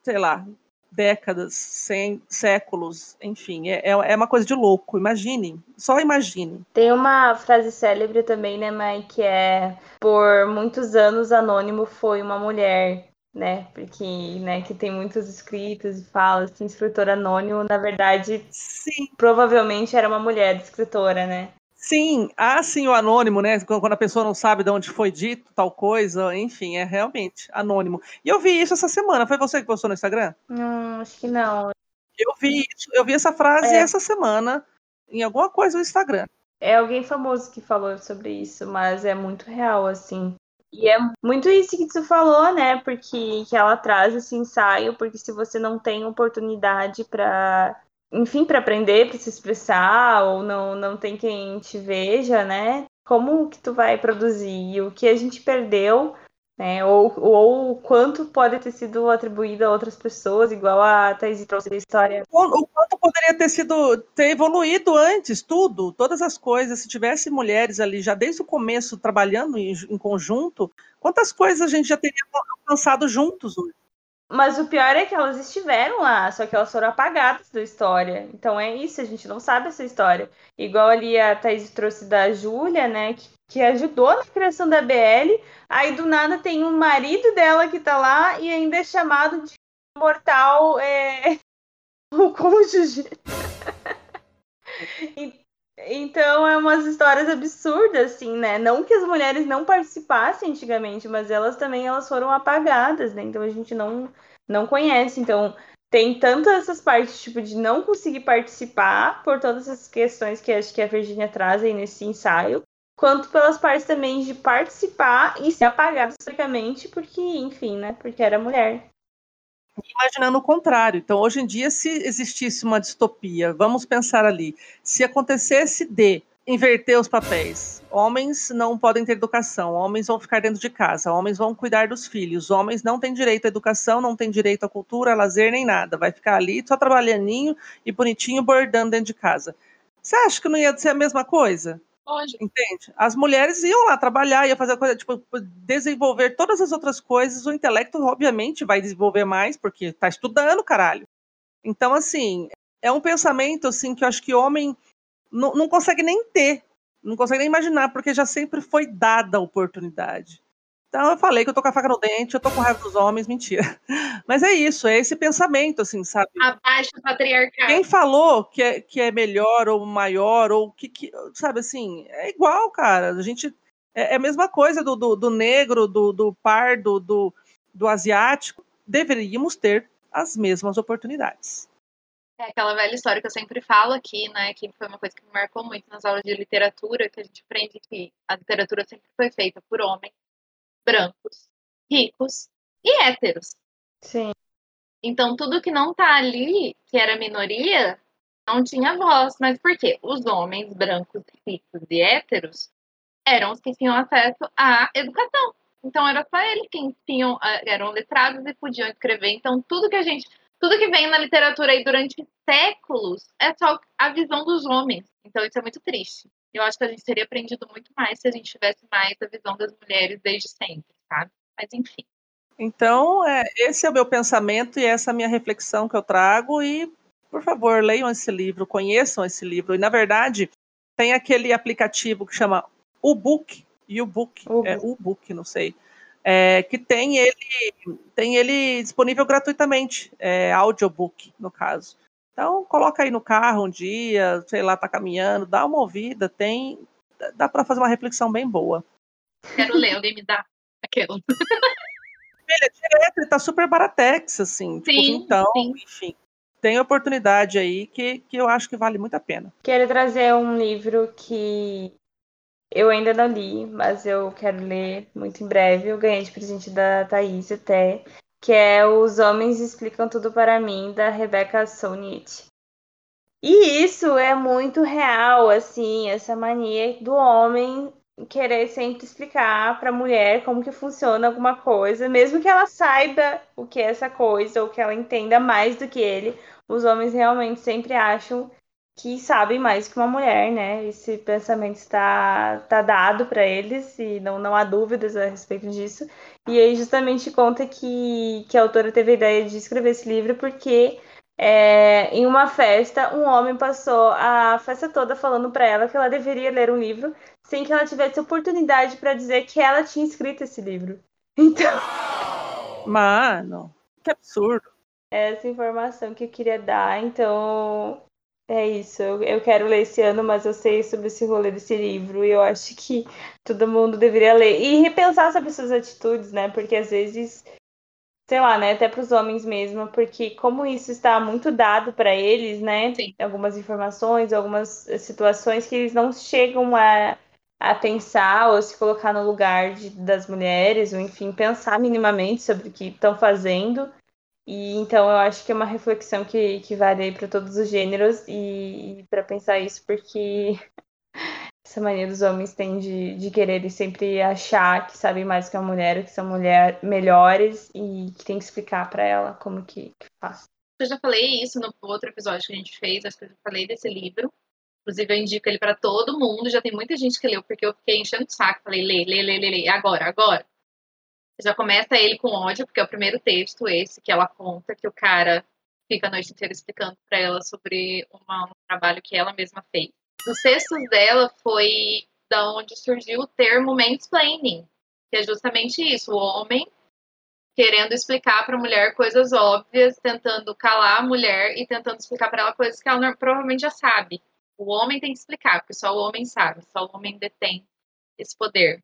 sei lá, décadas, cem, séculos, enfim, é, é, é uma coisa de louco. Imagine, só imagine. Tem uma frase célebre também, né, Mai, que é por muitos anos anônimo foi uma mulher, né? Porque, né, que tem muitos escritos e fala assim, escritor anônimo, na verdade, Sim. provavelmente era uma mulher escritora, né? Sim, ah, sim, o anônimo, né? Quando a pessoa não sabe de onde foi dito tal coisa, enfim, é realmente anônimo. E eu vi isso essa semana. Foi você que postou no Instagram? Hum, acho que não. Eu vi isso, eu vi essa frase é. essa semana em alguma coisa no Instagram. É alguém famoso que falou sobre isso, mas é muito real, assim. E é muito isso que tu falou, né? Porque que ela traz esse ensaio, porque se você não tem oportunidade para enfim, para aprender, para se expressar, ou não, não tem quem te veja, né? Como que tu vai produzir? O que a gente perdeu né? Ou, ou o quanto pode ter sido atribuído a outras pessoas, igual a Thaís trouxe da história. O, o, quanto poderia ter sido ter evoluído antes, tudo, todas as coisas. Se tivesse mulheres ali já desde o começo trabalhando em, em conjunto, quantas coisas a gente já teria alcançado juntos hoje? Mas o pior é que elas estiveram lá, só que elas foram apagadas da história. Então é isso, a gente não sabe essa história. Igual ali a Thaís trouxe da Júlia, né? Que, que, ajudou na criação da BL. Aí do nada tem um marido dela que tá lá e ainda é chamado de mortal é... o cônjuge. Então é umas histórias absurdas, assim, né? Não que as mulheres não participassem antigamente, mas elas também elas foram apagadas, né? Então a gente não, não conhece. Então tem tanto essas partes, tipo, de não conseguir participar por todas essas questões que acho que a Virginia traz aí nesse ensaio, quanto pelas partes também de participar e ser apagada historicamente, porque, enfim, né? Porque era mulher imaginando o contrário. Então, hoje em dia, se existisse uma distopia, vamos pensar ali, se acontecesse de inverter os papéis, homens não podem ter educação, homens vão ficar dentro de casa, homens vão cuidar dos filhos, homens não têm direito à educação, não têm direito à cultura, a lazer, nem nada, vai ficar ali só trabalhando e bonitinho bordando dentro de casa. Você acha que não ia ser a mesma coisa? Entende? As mulheres iam lá trabalhar, ia fazer coisa, tipo, desenvolver todas as outras coisas. O intelecto, obviamente, vai desenvolver mais, porque está estudando, caralho. Então, assim, é um pensamento, assim, que eu acho que homem não, não consegue nem ter, não consegue nem imaginar, porque já sempre foi dada a oportunidade. Então eu falei que eu tô com a faca no dente, eu tô com raiva dos homens, mentira. Mas é isso, é esse pensamento, assim, sabe? Abaixo do patriarcado. Quem falou que é, que é melhor ou maior, ou que, que sabe assim, é igual, cara. A gente. É, é a mesma coisa do, do, do negro, do, do pardo, do, do asiático. Deveríamos ter as mesmas oportunidades. É aquela velha história que eu sempre falo aqui, né? Que foi uma coisa que me marcou muito nas aulas de literatura, que a gente aprende que a literatura sempre foi feita por homens brancos, ricos e héteros. Sim. Então, tudo que não tá ali, que era minoria, não tinha voz. Mas por quê? Os homens brancos, ricos e héteros eram os que tinham acesso à educação. Então, era só eles que tinham, ah, eram letrados e podiam escrever. Então, tudo que a gente, tudo que vem na literatura aí durante séculos é só a visão dos homens. Então, isso é muito triste eu acho que a gente teria aprendido muito mais se a gente tivesse mais a visão das mulheres desde sempre, sabe? Mas enfim. Então, é, esse é o meu pensamento e essa é a minha reflexão que eu trago. E, por favor, leiam esse livro, conheçam esse livro. E, na verdade, tem aquele aplicativo que chama Ubook, U-Book, é U-Book, não sei, é, que tem ele, tem ele disponível gratuitamente, é, audiobook, no caso. Então, coloca aí no carro um dia, sei lá, tá caminhando, dá uma ouvida, tem. Dá para fazer uma reflexão bem boa. Quero ler, alguém me dá. Ele é direto, ele tá super baratex, assim. Tipo, sim, tipo, então, sim. enfim. Tem oportunidade aí que, que eu acho que vale muito a pena. Quero trazer um livro que eu ainda não li, mas eu quero ler muito em breve. Eu ganhei de presente da Thaís até que é Os Homens Explicam Tudo para Mim, da Rebecca Solnit. E isso é muito real, assim, essa mania do homem querer sempre explicar para a mulher como que funciona alguma coisa, mesmo que ela saiba o que é essa coisa ou que ela entenda mais do que ele, os homens realmente sempre acham que sabem mais que uma mulher, né? Esse pensamento está, está dado para eles e não, não há dúvidas a respeito disso. E aí justamente conta que, que a autora teve a ideia de escrever esse livro porque é, em uma festa um homem passou a festa toda falando para ela que ela deveria ler um livro sem que ela tivesse oportunidade para dizer que ela tinha escrito esse livro. Então. Mano, que absurdo. Essa informação que eu queria dar, então é isso, eu, eu quero ler esse ano, mas eu sei sobre esse rolê desse livro e eu acho que todo mundo deveria ler. E repensar sobre suas atitudes, né? Porque às vezes, sei lá, né? Até para os homens mesmo, porque como isso está muito dado para eles, né? Sim. Algumas informações, algumas situações que eles não chegam a, a pensar ou se colocar no lugar de, das mulheres, ou enfim, pensar minimamente sobre o que estão fazendo. E então eu acho que é uma reflexão que, que vale para todos os gêneros e, e para pensar isso, porque essa mania dos homens têm de, de querer sempre achar que sabem mais que a mulher, que são mulher melhores e que tem que explicar para ela como que, que faz. Eu já falei isso no outro episódio que a gente fez, acho que eu já falei desse livro. Inclusive, eu indico ele para todo mundo. Já tem muita gente que leu, porque eu fiquei enchendo o saco. Falei, lê, lê, lê, lê, lê, agora, agora. Já começa ele com ódio, porque é o primeiro texto esse que ela conta que o cara fica a noite inteira explicando para ela sobre uma, um trabalho que ela mesma fez. Os textos dela foi da onde surgiu o termo mansplaining, que é justamente isso, o homem querendo explicar para a mulher coisas óbvias, tentando calar a mulher e tentando explicar para ela coisas que ela provavelmente já sabe. O homem tem que explicar, porque só o homem sabe, só o homem detém esse poder.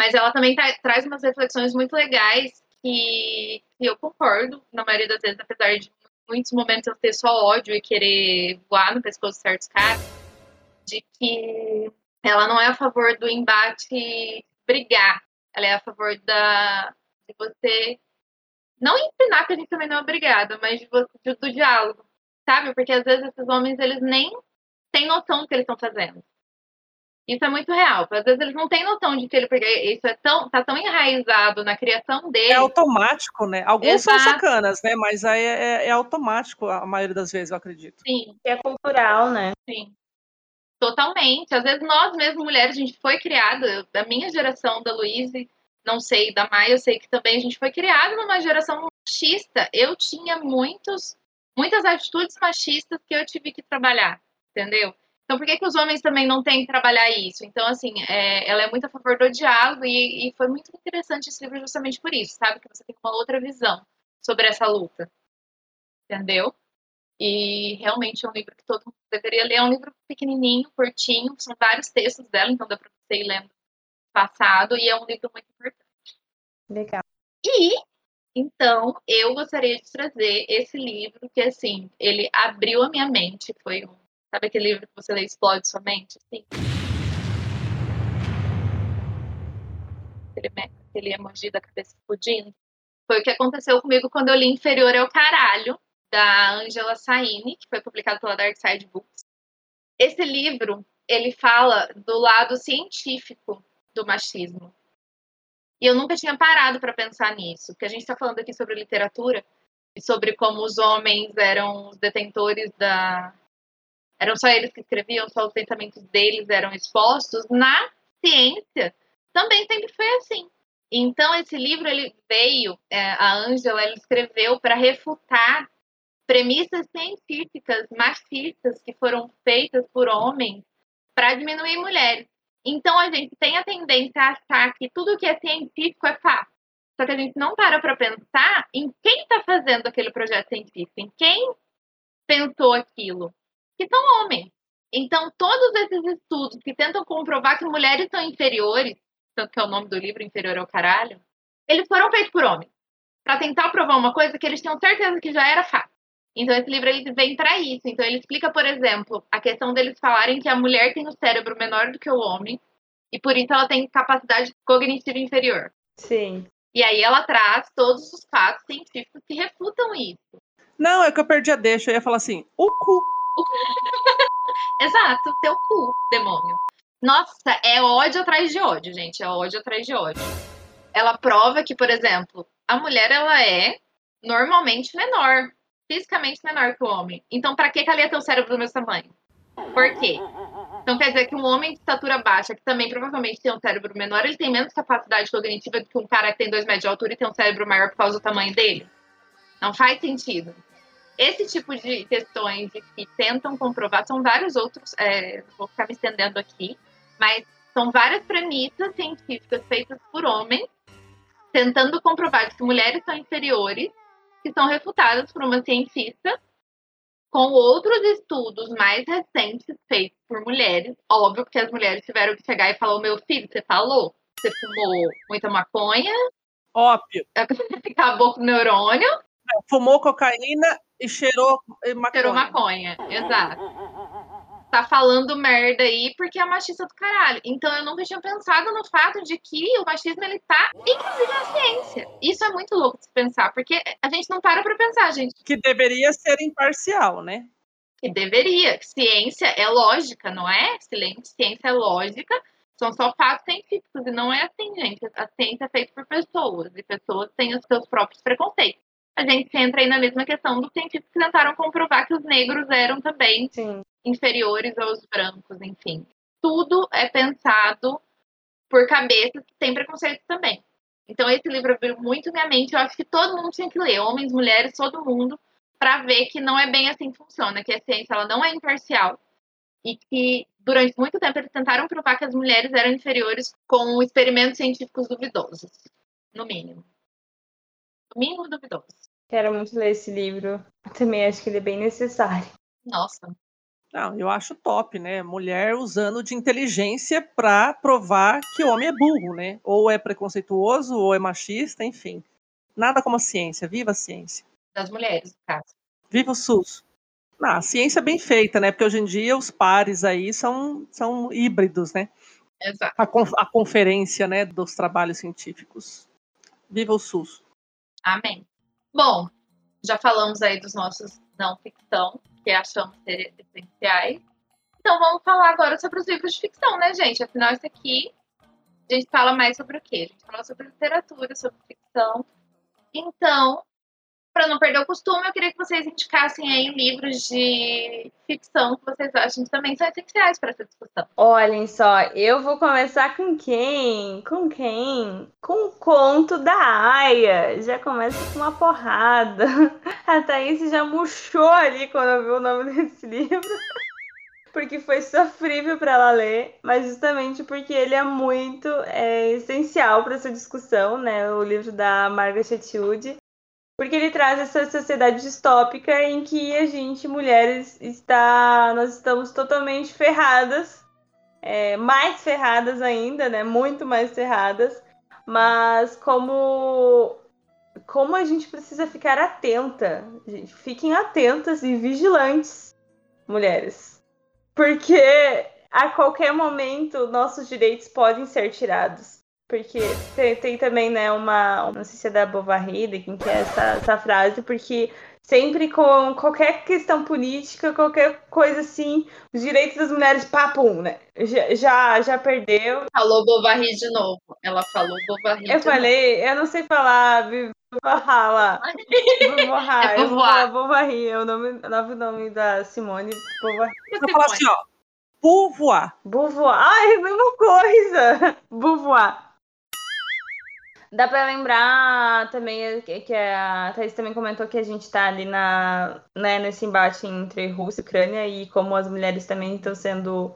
Mas ela também tra traz umas reflexões muito legais que, que, eu concordo, na maioria das vezes, apesar de muitos momentos eu ter só ódio e querer voar no pescoço de certos caras, de que ela não é a favor do embate brigar, ela é a favor da, de você não ensinar que a gente também não é obrigada, mas de, do diálogo, sabe? Porque às vezes esses homens eles nem têm noção do que eles estão fazendo. Isso é muito real. Às vezes eles não têm noção de que ele porque isso é tão tá tão enraizado na criação dele. É automático, né? Alguns Exato. são sacanas, né? Mas aí é, é, é, automático a maioria das vezes, eu acredito. Sim. É cultural, né? Sim. Totalmente. Às vezes nós mesmos mulheres a gente foi criada, da minha geração da Luíse, não sei, da Maia, eu sei que também a gente foi criada numa geração machista. Eu tinha muitos muitas atitudes machistas que eu tive que trabalhar, entendeu? Então, por que, que os homens também não têm que trabalhar isso? Então, assim, é, ela é muito a favor do diálogo e, e, foi muito interessante esse livro justamente por isso, sabe? Que você tem uma outra visão sobre essa luta, entendeu? E realmente é um livro que todo mundo deveria ler. É um livro pequenininho, curtinho, são vários textos dela, então dá para você ir lendo passado, e é um livro muito importante. Legal. E, então, eu gostaria de trazer esse livro, que, assim, ele abriu a minha mente, foi um Sabe aquele livro que você lê explode sua mente? Assim? Aquele, aquele emoji da cabeça explodindo. Foi o que aconteceu comigo quando eu li Inferior ao Caralho, da Angela Saini, que foi publicado pela Dark Side Books. Esse livro, ele fala do lado científico do machismo. E eu nunca tinha parado para pensar nisso, porque a gente está falando aqui sobre literatura e sobre como os homens eram os detentores da, eram só eles que escreviam, só os pensamentos deles eram expostos. Na ciência, também sempre foi assim. Então, esse livro ele veio, é, a Angela ela escreveu para refutar premissas científicas machistas que foram feitas por homens para diminuir mulheres. Então, a gente tem a tendência a achar que tudo que é científico é fácil. Só que a gente não para para pensar em quem está fazendo aquele projeto científico, em quem pensou aquilo que são homens. Então, todos esses estudos que tentam comprovar que mulheres são inferiores, tanto que é o nome do livro Inferior ao Caralho, eles foram feitos por homens, para tentar provar uma coisa que eles tinham certeza que já era fácil. Então, esse livro ele vem para isso. Então, ele explica, por exemplo, a questão deles falarem que a mulher tem o um cérebro menor do que o homem, e por isso ela tem capacidade cognitiva inferior. Sim. E aí ela traz todos os fatos científicos que refutam isso. Não, é que eu perdi a deixa. Eu ia falar assim, o cu Exato, teu cu, demônio. Nossa, é ódio atrás de ódio, gente. É ódio atrás de ódio. Ela prova que, por exemplo, a mulher ela é normalmente menor, fisicamente menor que o homem. Então, para que, ela ia ter o cérebro do mesmo tamanho? Por quê? Então quer dizer que um homem de estatura baixa, que também provavelmente tem um cérebro menor, ele tem menos capacidade cognitiva do que um cara que tem dois metros de altura e tem um cérebro maior por causa do tamanho dele? Não faz sentido. Esse tipo de questões que tentam comprovar, são vários outros, é, vou ficar me estendendo aqui, mas são várias premissas científicas feitas por homens, tentando comprovar que mulheres são inferiores, que são refutadas por uma cientista, com outros estudos mais recentes feitos por mulheres. Óbvio que as mulheres tiveram que chegar e falar: meu filho, você falou? Você fumou muita maconha? Óbvio. Acabou com o neurônio. Fumou cocaína e cheirou maconha. Cheirou maconha, exato. Tá falando merda aí porque é machista do caralho. Então eu nunca tinha pensado no fato de que o machismo ele tá inclusive na ciência. Isso é muito louco de se pensar, porque a gente não para pra pensar, gente. Que deveria ser imparcial, né? que deveria. Ciência é lógica, não é? Ciência é lógica, são só fatos científicos. E não é assim, gente. A ciência é feita por pessoas, e pessoas têm os seus próprios preconceitos. A gente entra aí na mesma questão dos científicos que tentaram comprovar que os negros eram também Sim. inferiores aos brancos, enfim. Tudo é pensado por cabeças que têm preconceito também. Então, esse livro abriu muito minha mente. Eu acho que todo mundo tinha que ler, homens, mulheres, todo mundo, para ver que não é bem assim que funciona, que a ciência ela não é imparcial e que durante muito tempo eles tentaram provar que as mulheres eram inferiores com experimentos científicos duvidosos, no mínimo. No mínimo duvidoso. Quero muito ler esse livro. Também acho que ele é bem necessário. Nossa. Não, eu acho top, né? Mulher usando de inteligência para provar que o homem é burro, né? Ou é preconceituoso, ou é machista, enfim. Nada como a ciência. Viva a ciência. Das mulheres, no caso. Viva o SUS. Não, a ciência é bem feita, né? Porque hoje em dia os pares aí são, são híbridos, né? Exato. A, conf a conferência, né, dos trabalhos científicos. Viva o SUS. Amém. Bom, já falamos aí dos nossos não ficção, que achamos ser essenciais. Então vamos falar agora sobre os livros de ficção, né, gente? Afinal, isso aqui a gente fala mais sobre o quê? A gente fala sobre literatura, sobre ficção. Então, para não perder o costume, eu queria que vocês indicassem aí livros de ficção que vocês acham que também são essenciais para essa discussão. Olhem só, eu vou começar com quem? Com quem? Com o conto da Aya. Já começa com uma porrada. A Thaís já murchou ali quando viu o nome desse livro. Porque foi sofrível para ela ler, mas justamente porque ele é muito é, essencial para essa discussão, né? O livro da Margaret Atwood porque ele traz essa sociedade distópica em que a gente, mulheres, está, nós estamos totalmente ferradas, é, mais ferradas ainda, né? Muito mais ferradas, mas como como a gente precisa ficar atenta, gente, fiquem atentas e vigilantes, mulheres, porque a qualquer momento nossos direitos podem ser tirados. Porque tem, tem, também, né, uma. Não sei se é da Bovary, de quem que é essa, essa frase, porque sempre com qualquer questão política, qualquer coisa assim, os direitos das mulheres, papum, né? Já, já, já perdeu. Falou Bovary de novo. Ela falou Bovary. Eu falei, novo. eu não sei falar, Borrala. Borrala. É Beauvoir. Bovary, é o nome, novo nome da Simone Bovary. Eu vou falar assim, ó. Beauvoir. Beauvoir. Ah, é a mesma coisa. Beauvoir. Dá para lembrar também que a Thaís também comentou que a gente está ali na, né, nesse embate entre Rússia e Ucrânia e como as mulheres também estão sendo,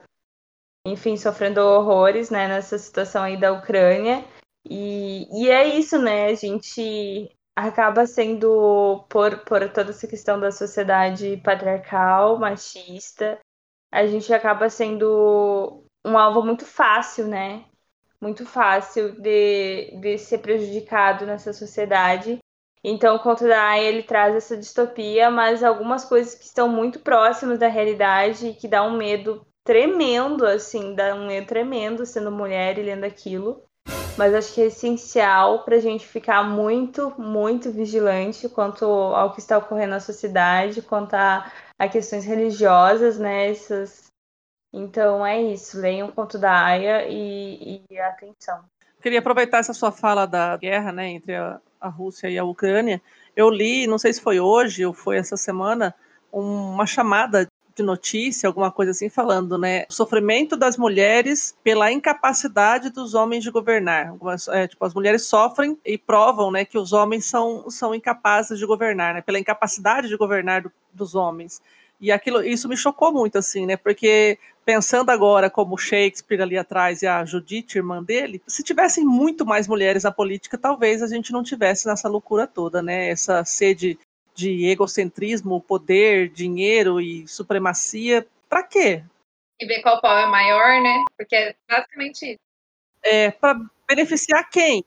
enfim, sofrendo horrores né, nessa situação aí da Ucrânia. E, e é isso, né? A gente acaba sendo, por, por toda essa questão da sociedade patriarcal, machista, a gente acaba sendo um alvo muito fácil, né? Muito fácil de, de ser prejudicado nessa sociedade. Então, o conto da Aya, ele traz essa distopia, mas algumas coisas que estão muito próximas da realidade e que dá um medo tremendo, assim, dá um medo tremendo sendo mulher e lendo aquilo. Mas acho que é essencial para a gente ficar muito, muito vigilante quanto ao que está ocorrendo na sociedade, quanto a, a questões religiosas, né? Essas, então é isso, leiam o conto da Aya e, e atenção. Queria aproveitar essa sua fala da guerra né, entre a, a Rússia e a Ucrânia. Eu li, não sei se foi hoje ou foi essa semana, uma chamada de notícia, alguma coisa assim, falando, né? O sofrimento das mulheres pela incapacidade dos homens de governar. É, tipo, as mulheres sofrem e provam, né, que os homens são, são incapazes de governar, né? Pela incapacidade de governar do, dos homens. E aquilo, isso me chocou muito, assim, né? Porque pensando agora como Shakespeare ali atrás e a Judith, irmã dele, se tivessem muito mais mulheres na política, talvez a gente não tivesse nessa loucura toda, né? Essa sede de egocentrismo, poder, dinheiro e supremacia. Para quê? E ver qual pau é maior, né? Porque é basicamente isso. É, para beneficiar quem?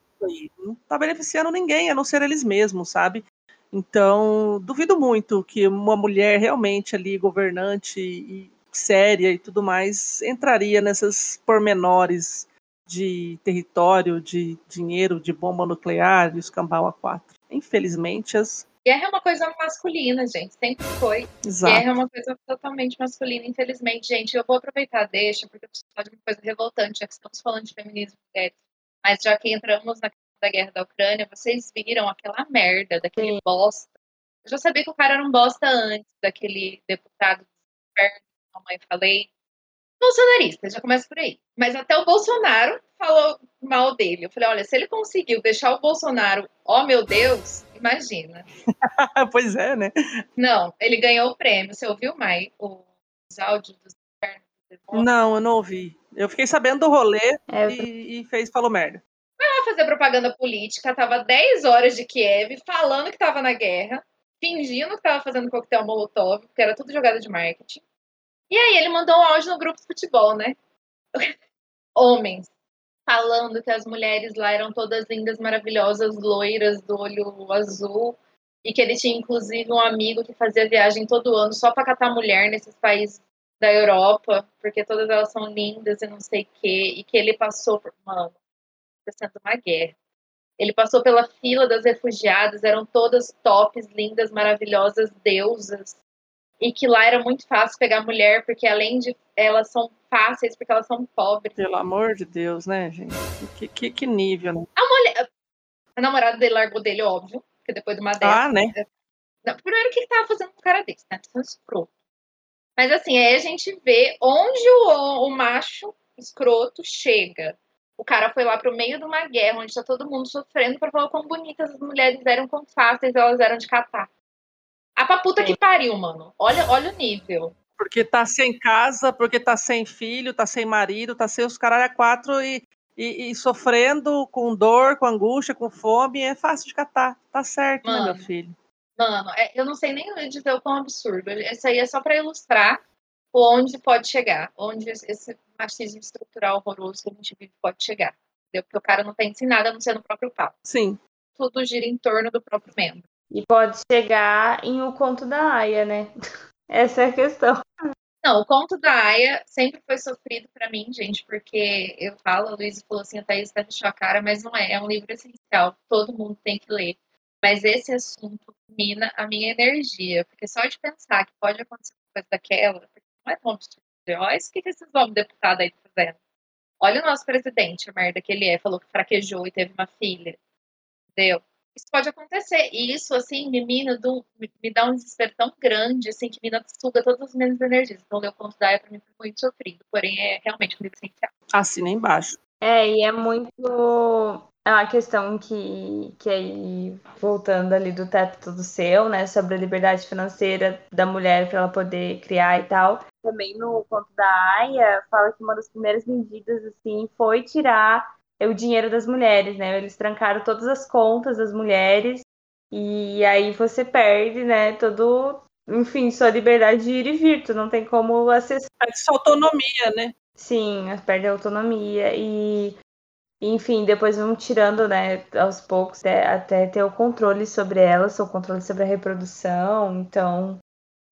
Não está beneficiando ninguém, a não ser eles mesmos, sabe? Então, duvido muito que uma mulher realmente ali, governante e séria e tudo mais, entraria nessas pormenores de território, de dinheiro, de bomba nuclear, de escambau A4. Infelizmente, as Guerra é uma coisa masculina, gente. Sempre foi. Exato. Guerra é uma coisa totalmente masculina, infelizmente. Gente, eu vou aproveitar, deixa, porque eu preciso falar de uma coisa revoltante, já que estamos falando de feminismo mulheres. Mas já que entramos na da guerra da Ucrânia, vocês viram aquela merda daquele Sim. bosta. Eu já sabia que o cara era um bosta antes, daquele deputado do inferno, que a mãe falei. Bolsonarista, já começa por aí. Mas até o Bolsonaro falou mal dele. Eu falei, olha, se ele conseguiu deixar o Bolsonaro, ó meu Deus, imagina. pois é, né? Não, ele ganhou o prêmio. Você ouviu, Mai, os áudios dos infernos do demônio? Não, eu não ouvi. Eu fiquei sabendo do rolê É, e, e fez, falou merda. Pra fazer propaganda política, tava 10 horas de Kiev, falando que tava na guerra, fingindo que tava fazendo coquetel molotov, porque era tudo jogada de marketing. E aí ele mandou um áudio no grupo de futebol, né? Homens, falando que as mulheres lá eram todas lindas, maravilhosas, loiras, do olho azul, e que ele tinha inclusive um amigo que fazia viagem todo ano só pra catar mulher nesses países da Europa, porque todas elas são lindas e não sei o quê, e que ele passou por. Mano, acontecendo uma guerra. Ele passou pela fila das refugiadas, eram todas tops, lindas, maravilhosas, deusas. E que lá era muito fácil pegar mulher, porque além de elas são fáceis, porque elas são pobres. Pelo amor de Deus, né, gente? Que, que, que nível, né? A namorada dele largou dele, óbvio, porque depois de uma dessa. Ah, né? Não, primeiro, o que que tava fazendo com um cara desse, né? Tão escroto. Mas assim, aí a gente vê onde o, o macho escroto chega. O cara foi lá pro meio de uma guerra, onde tá todo mundo sofrendo, pra falar quão bonitas as mulheres eram, quão fáceis elas eram de catar. A pra puta que pariu, mano. Olha, olha o nível. Porque tá sem casa, porque tá sem filho, tá sem marido, tá sem os caralho a quatro e, e, e sofrendo com dor, com angústia, com fome, é fácil de catar. Tá certo, né, meu Mano. filho? Mano, é- eu não sei nem dizer o quão absurdo. Isso aí é só pra ilustrar onde pode chegar, onde esse- machismo estrutural horroroso que a gente vive pode chegar. Entendeu? Porque o cara não pensa em nada a não ser no próprio papo. Sim. Tudo gira em torno do próprio membro. E pode chegar em O Conto da Aya, né? Essa é a questão. Não, o conto da Aya sempre foi sofrido pra mim, gente, porque eu falo, a Luísa falou assim, a Thaís tá enchendo a cara, mas não é, é um livro essencial, todo mundo tem que ler. Mas esse assunto mina a minha energia, porque só de pensar que pode acontecer uma coisa daquela, porque é tão absurdo. Olha isso que que esses homens deputados aí estão fazendo. Olha o nosso presidente, a merda que ele é, falou que fraquejou e teve uma filha. Entendeu? Isso pode acontecer. E isso, assim, me mina, do, me, me dá um desespero tão grande, assim, que me suga todas as minhas energias. Então, ler o conto da Aya, pra mim, foi muito sofrido. Porém, é realmente um livro essencial. Assina embaixo. É, e é muito. É uma questão que, que aí, voltando ali do teto tudo seu, né, sobre a liberdade financeira da mulher para ela poder criar e tal. Também no conto da Aya, fala que uma das primeiras medidas, assim, foi tirar o dinheiro das mulheres, né? Eles trancaram todas as contas das mulheres e aí você perde, né, todo, enfim, sua liberdade de ir e vir, tu não tem como acessar. É sua autonomia, né? Sim, perde a autonomia e, enfim, depois vão tirando, né, aos poucos, até, até ter o controle sobre elas, o controle sobre a reprodução. Então,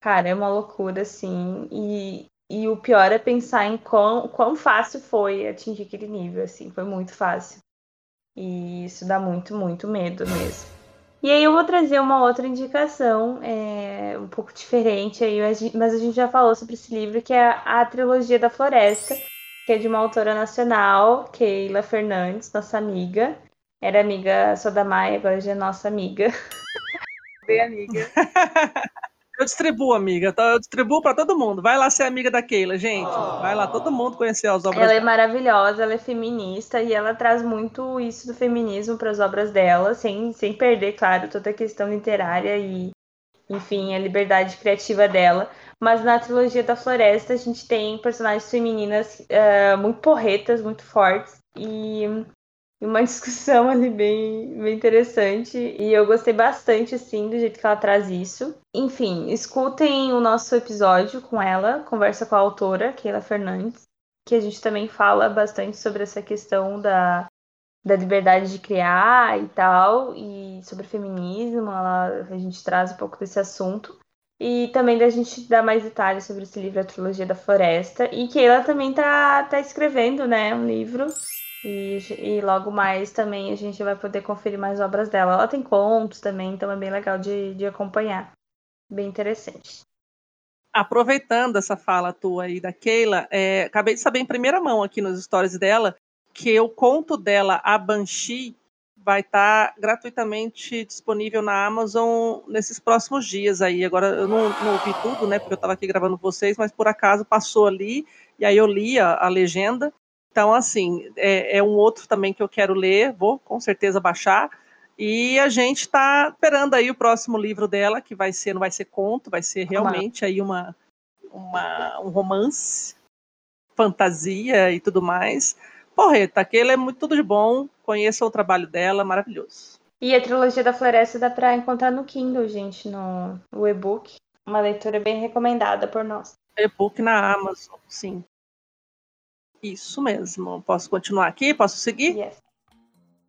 cara, é uma loucura, assim. E, e o pior é pensar em quão, quão fácil foi atingir aquele nível, assim, foi muito fácil. E isso dá muito, muito medo mesmo. E aí eu vou trazer uma outra indicação, é, um pouco diferente, aí, mas a gente já falou sobre esse livro, que é a Trilogia da Floresta, que é de uma autora nacional, Keila Fernandes, nossa amiga. Era amiga só da Maia, agora já é nossa amiga. Bem amiga. Eu distribuo, amiga. tá? Eu distribuo pra todo mundo. Vai lá ser amiga da Keila, gente. Vai lá, todo mundo conhecer as obras Ela é dela. maravilhosa, ela é feminista e ela traz muito isso do feminismo para as obras dela, sem, sem perder, claro, toda a questão literária e, enfim, a liberdade criativa dela. Mas na trilogia da Floresta a gente tem personagens femininas eh, muito porretas, muito fortes e e uma discussão ali bem, bem interessante. E eu gostei bastante, assim, do jeito que ela traz isso. Enfim, escutem o nosso episódio com ela, conversa com a autora, Keila Fernandes, que a gente também fala bastante sobre essa questão da, da liberdade de criar e tal, e sobre feminismo. Ela, a gente traz um pouco desse assunto. E também da gente dar mais detalhes sobre esse livro, A Trilogia da Floresta. E que ela também tá, tá escrevendo, né, um livro E, e logo mais também a gente vai poder conferir mais obras dela. Ela tem contos também, então é bem legal de, de acompanhar. Bem interessante. Aproveitando essa fala tua aí da Keila, é, acabei de saber em primeira mão aqui nos stories dela que o conto dela, A Banshee, vai estar tá gratuitamente disponível na Amazon nesses próximos dias aí. Agora eu não, não ouvi tudo, né? Porque eu estava aqui gravando vocês, mas por acaso passou ali e aí eu li a, a legenda. Então, assim, é, é, um outro também que eu quero ler, vou com certeza baixar. E a gente está esperando aí o próximo livro dela, que vai ser, não vai ser conto, vai ser realmente aí uma, uma um romance, fantasia e tudo mais. Porreta, aquele é muito tudo de bom. Conheçam o trabalho dela, maravilhoso. E a trilogia da Floresta dá para encontrar no Kindle, gente, no, no e-book. Uma leitura bem recomendada por nós. E-book na Amazon, sim. Isso mesmo. Posso continuar aqui? Posso seguir? Yes.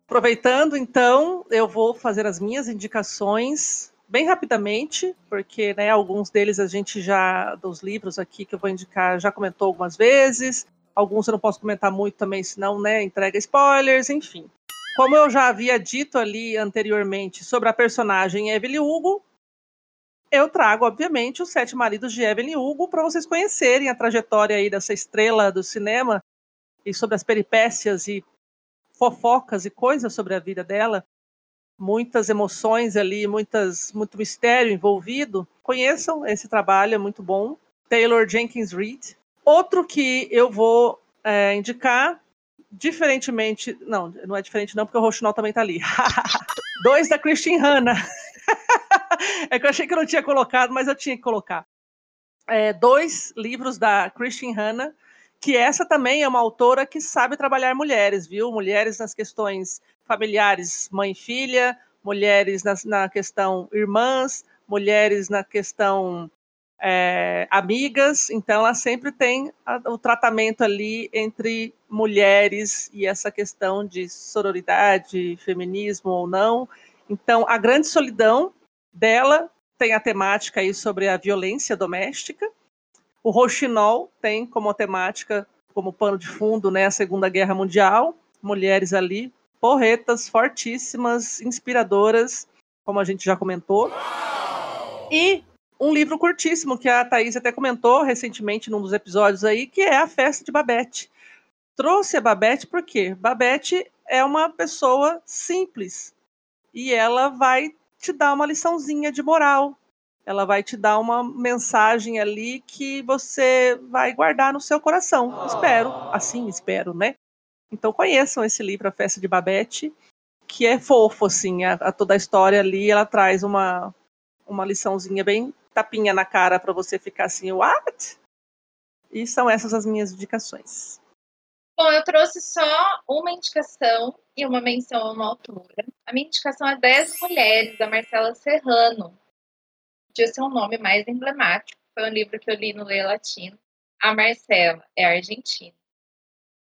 Aproveitando, então, eu vou fazer as minhas indicações bem rapidamente, porque né, alguns deles a gente já, dos livros aqui que eu vou indicar, já comentou algumas vezes. Alguns eu não posso comentar muito também, senão né, entrega spoilers, enfim. Como eu já havia dito ali anteriormente sobre a personagem Evelyn Hugo, eu trago, obviamente, os Sete Maridos de Evelyn Hugo para vocês conhecerem a trajetória aí dessa estrela do cinema e sobre as peripécias e fofocas e coisas sobre a vida dela. Muitas emoções ali, muitas, muito mistério envolvido. Conheçam esse trabalho, é muito bom. Taylor Jenkins Reid, Outro que eu vou é, indicar, diferentemente. Não, não é diferente, não, porque o Rochinol também tá ali. Dois da Christian Hanna. é que eu achei que eu não tinha colocado, mas eu tinha que colocar. É, dois livros da Christian Hanna, que essa também é uma autora que sabe trabalhar mulheres, viu? Mulheres nas questões familiares, mãe e filha, mulheres na, na questão irmãs, mulheres na questão é, amigas, então ela sempre tem a, o tratamento ali entre mulheres e essa questão de sororidade, feminismo ou não. Então, a grande solidão dela tem a temática aí sobre a violência doméstica. O Rochinol tem como temática, como pano de fundo, né, a Segunda Guerra Mundial, mulheres ali, porretas, fortíssimas, inspiradoras, como a gente já comentou. E um livro curtíssimo que a Thaís até comentou recentemente num dos episódios aí, que é A Festa de Babette. Trouxe a Babette porque Babette é uma pessoa simples e ela vai te dar uma liçãozinha de moral. Ela vai te dar uma mensagem ali que você vai guardar no seu coração. Espero, assim espero, né? Então conheçam esse livro, A Festa de Babette, que é fofo, assim, a, a toda a história ali, ela traz uma, uma liçãozinha bem tapinha na cara para você ficar assim, what? E são essas as minhas indicações. Bom, eu trouxe só uma indicação e uma menção a uma autora. A minha indicação é 10 Mulheres, da Marcela Serrano. Podia ser um nome mais emblemático. Foi um livro que eu li no Leia Latino. A Marcela é argentina.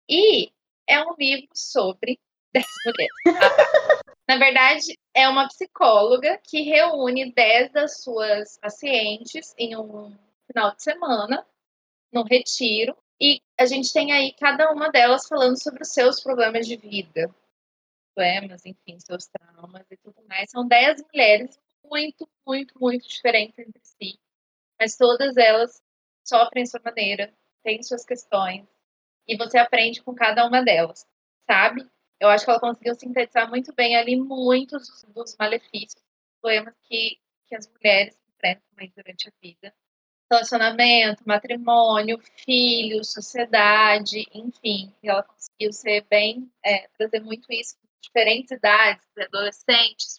E é um livro sobre 10 mulheres. Na verdade, é uma psicóloga que reúne 10 das suas pacientes em um final de semana, num retiro, e a gente tem aí cada uma delas falando sobre os seus problemas de vida, problemas, enfim, seus traumas e tudo mais. São 10 mulheres muito, muito, muito diferentes entre si, mas todas elas sofrem sua maneira, têm suas questões, e você aprende com cada uma delas, sabe? Eu acho que ela conseguiu sintetizar muito bem ali muitos dos malefícios, problemas que, que as mulheres enfrentam durante a vida. Relacionamento, matrimônio, filhos, sociedade, enfim. E ela conseguiu ser bem, é, trazer muito isso, diferentes idades, adolescentes,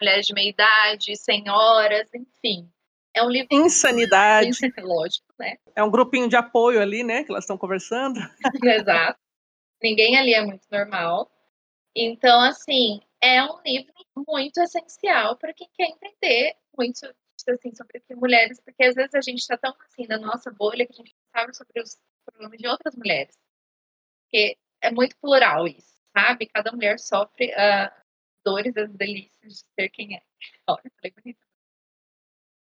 mulheres de meia idade, senhoras, enfim. É um livro. Insanidade. Lógico, né? É um grupinho de apoio ali, né? Que elas estão conversando. Exato. Ninguém ali é muito normal. Então, assim, é um livro muito essencial para quem quer entender muito assim, sobre mulheres, porque às vezes a gente está tão assim na nossa bolha que a gente sabe sobre os problemas de outras mulheres. Porque é muito plural isso, sabe? Cada mulher sofre uh, dores, as delícias de ser quem é. Olha, falei bonito.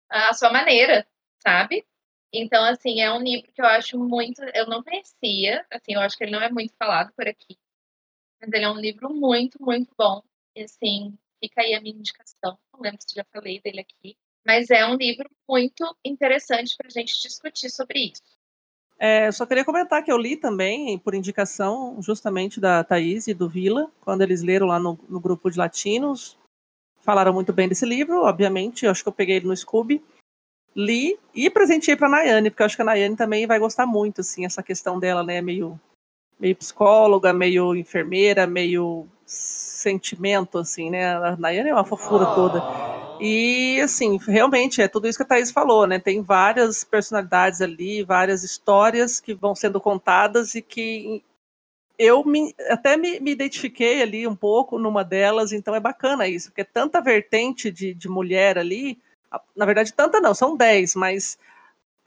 A sua maneira, sabe? Então, assim, é um livro que eu acho muito. Eu não conhecia, assim, eu acho que ele não é muito falado por aqui. Mas ele é um livro muito, muito bom. E assim, fica aí a minha indicação. Não lembro se já falei dele aqui. Mas é um livro muito interessante para a gente discutir sobre isso. É, só queria comentar que eu li também, por indicação justamente da Thaís e do Vila, quando eles leram lá no, no grupo de latinos. Falaram muito bem desse livro, obviamente. Eu acho que eu peguei ele no Scooby. Li e presenteei para a Nayane, porque eu acho que a Nayane também vai gostar muito, assim, essa questão dela, né? Meio, meio psicóloga, meio enfermeira, meio sentimento, assim, né? A Nayane é uma fofura toda. E, assim, realmente é tudo isso que a Thaís falou, né? Tem várias personalidades ali, várias histórias que vão sendo contadas e que eu me, até me, me, identifiquei ali um pouco numa delas, então é bacana isso, porque tanta vertente de, de mulher ali, na verdade, tanta não, são dez, mas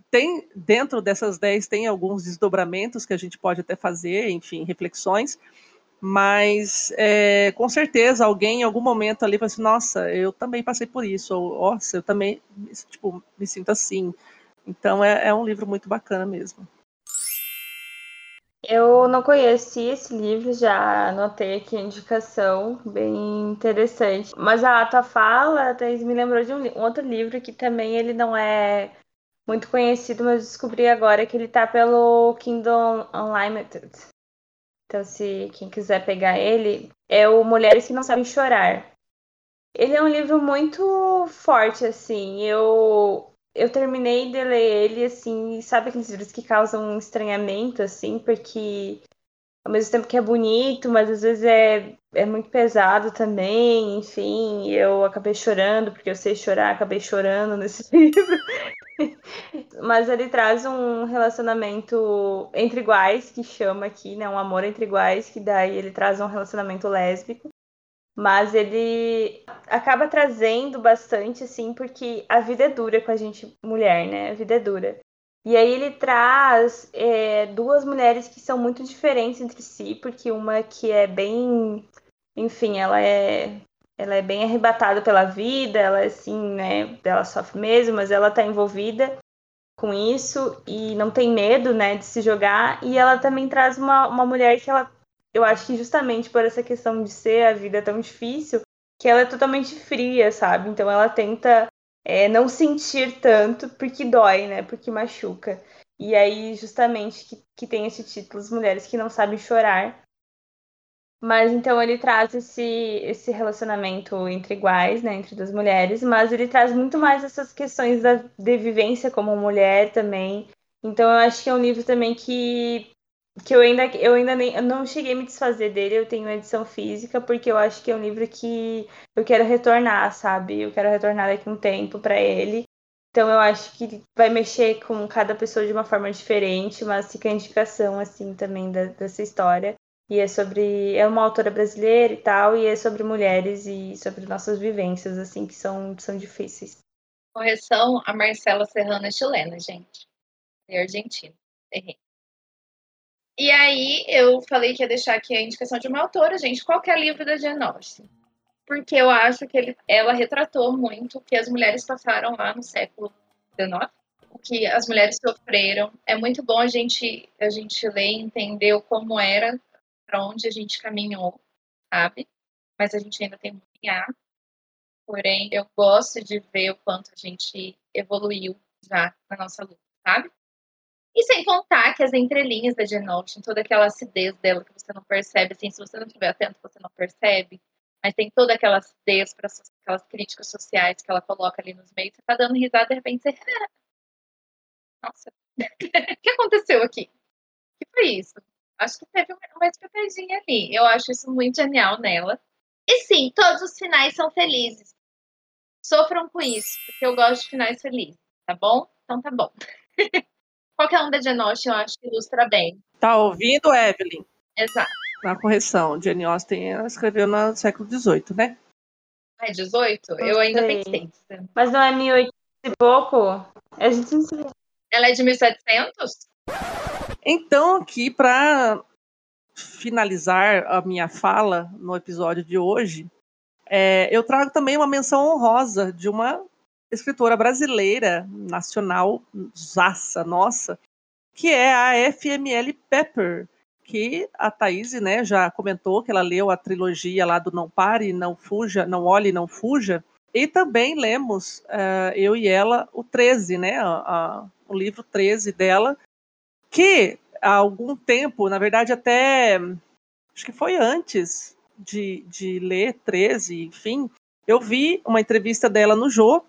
tem dentro dessas dez tem alguns desdobramentos que a gente pode até fazer, enfim, reflexões, mas é, com certeza alguém em algum momento ali vai assim, nossa, eu também passei por isso, ou nossa, eu também tipo, me sinto assim. Então é, é um livro muito bacana mesmo. Eu não conheci esse livro, já anotei aqui a indicação, bem interessante. Mas a tua fala, Thaís, me lembrou de um, um, outro livro que também ele não é muito conhecido, mas descobri agora que ele tá pelo Kindle Unlimited. Então, se quem quiser pegar ele, é o Mulheres que Não Sabem Chorar. Ele é um livro muito forte, assim. Eu, eu terminei de ler ele, assim, sabe aqueles livros que causam um estranhamento, assim, porque ao mesmo tempo que é bonito, mas às vezes é, é muito pesado também, enfim, eu acabei chorando, porque eu sei chorar, acabei chorando nesse livro. Mas ele traz um relacionamento entre iguais, que chama aqui, né, um amor entre iguais, que daí ele traz um relacionamento lésbico mas ele acaba trazendo bastante, assim, porque a vida é dura com a gente, mulher, né? A vida é dura. E aí ele traz é, duas mulheres que são muito diferentes entre si, porque uma que é bem, enfim, ela é ela é bem arrebatada pela vida, ela é assim, né, ela sofre mesmo, mas ela tá envolvida com isso e não tem medo, né, de se jogar. E ela também traz uma, uma mulher que ela eu acho que justamente por essa questão de ser a vida tão difícil, que ela é totalmente fria, sabe? Então ela tenta é, não sentir tanto porque dói, né? Porque machuca. E aí, justamente, que, que tem esse título, As Mulheres que Não Sabem Chorar. Mas então ele traz esse, esse relacionamento entre iguais, né? Entre duas mulheres, mas ele traz muito mais essas questões da, de vivência como mulher também. Então eu acho que é um livro também que que eu ainda, eu ainda nem, eu não cheguei a me desfazer dele, eu tenho edição física, porque eu acho que é um livro que eu quero retornar, sabe? Eu quero retornar daqui um tempo para ele. Então eu acho que vai mexer com cada pessoa de uma forma diferente, mas fica a indicação, assim, também da, dessa história. E é sobre. É uma autora brasileira e tal, e é sobre mulheres e sobre nossas vivências, assim, que são, são difíceis. Correção, a Marcela Serrano é chilena, gente. É argentina. Errei. E aí eu falei que ia deixar aqui a indicação de uma autora, gente, qualquer livro da Jane. Porque eu acho que ele, ela retratou muito o que as mulheres passaram lá no século XIX, o que as mulheres sofreram. É muito bom a gente, a gente ler e entender como era, para onde a gente caminhou, sabe? Mas a gente ainda tem muito caminhar. Porém, eu gosto de ver o quanto a gente evoluiu já na nossa luta, sabe? E sem contar que as entrelinhas da Jane Austen, toda aquela acidez dela que você não percebe, assim, se você não estiver atento, você não percebe. Mas tem toda aquela acidez para aquelas críticas sociais que ela coloca ali nos meios. Você tá dando risada, de repente você. Nossa, o que aconteceu aqui? O que foi isso? Acho que teve uma espetadinha ali. Eu acho isso muito genial nela. E sim, todos os finais são felizes. Sofram com isso, porque eu gosto de finais felizes, tá bom? Então tá bom. Qualquer um da Austen, eu acho que ilustra bem. Tá ouvindo, Evelyn? Exato. Na correção, Jane Austen escreveu no século XVIII, né? É 18? Eu ainda pensei. Mas não é 1800 e pouco? A gente não sabe. Ela é de 1700? Então, aqui para finalizar a minha fala no episódio de hoje, é, eu trago também uma menção honrosa de uma escritora brasileira, nacional, zaça nossa, que é a FML Pepper, que a Thaís né, já comentou que ela leu a trilogia lá do Não Pare, Não Fuja, Não Olhe, Não Fuja. E também lemos, uh, eu e ela, o 13, né, a, a, o livro 13 dela, que há algum tempo, na verdade até, acho que foi antes de, de ler 13, enfim, eu vi uma entrevista dela no Jô,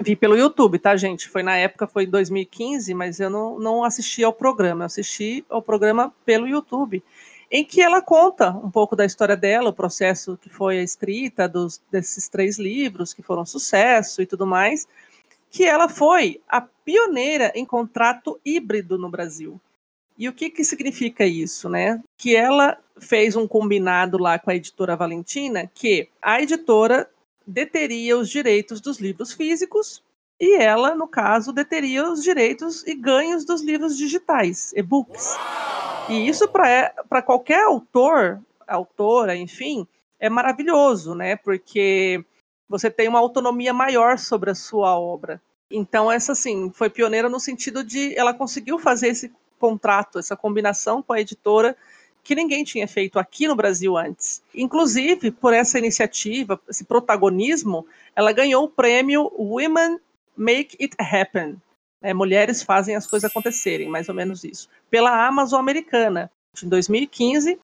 vi pelo YouTube, tá, gente? Foi na época, foi em 2015, mas eu não, não assisti ao programa, eu assisti ao programa pelo YouTube em que ela conta um pouco da história dela, o processo que foi a escrita dos, desses três livros que foram sucesso e tudo mais, que ela foi a pioneira em contrato híbrido no Brasil. E o que, que significa isso, né? Que ela fez um combinado lá com a editora Valentina, que a editora deteria os direitos dos livros físicos e ela, no caso, deteria os direitos e ganhos dos livros digitais, e-books. E isso para qualquer autor, autora, enfim, é maravilhoso, né? Porque você tem uma autonomia maior sobre a sua obra. Então, essa, assim, foi pioneira no sentido de ela conseguiu fazer esse contrato, essa combinação com a editora que ninguém tinha feito aqui no Brasil antes. Inclusive, por essa iniciativa, esse protagonismo, ela ganhou o prêmio Women Make It Happen, é, mulheres fazem as coisas acontecerem, mais ou menos isso. Pela Amazon americana. Em 2015,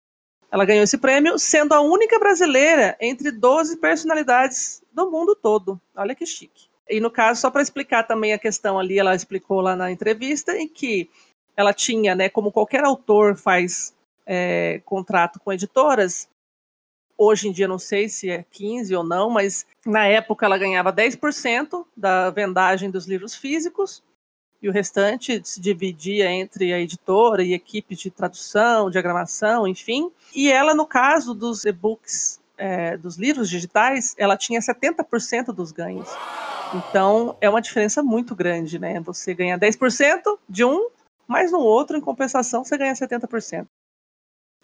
ela ganhou esse prêmio, sendo a única brasileira entre 12 personalidades do mundo todo. Olha que chique. E no caso, só para explicar também a questão ali, ela explicou lá na entrevista, em que ela tinha, né, como qualquer autor faz é, contrato com editoras, hoje em dia não sei se é 15 ou não, mas na época ela ganhava 10% da vendagem dos livros físicos e o restante se dividia entre a editora e equipe de tradução, diagramação, enfim. E ela, no caso dos e-books, é, dos livros digitais, ela tinha 70% dos ganhos. Então, é uma diferença muito grande, né? Você ganha 10% de um, mas no outro, em compensação, você ganha 70%.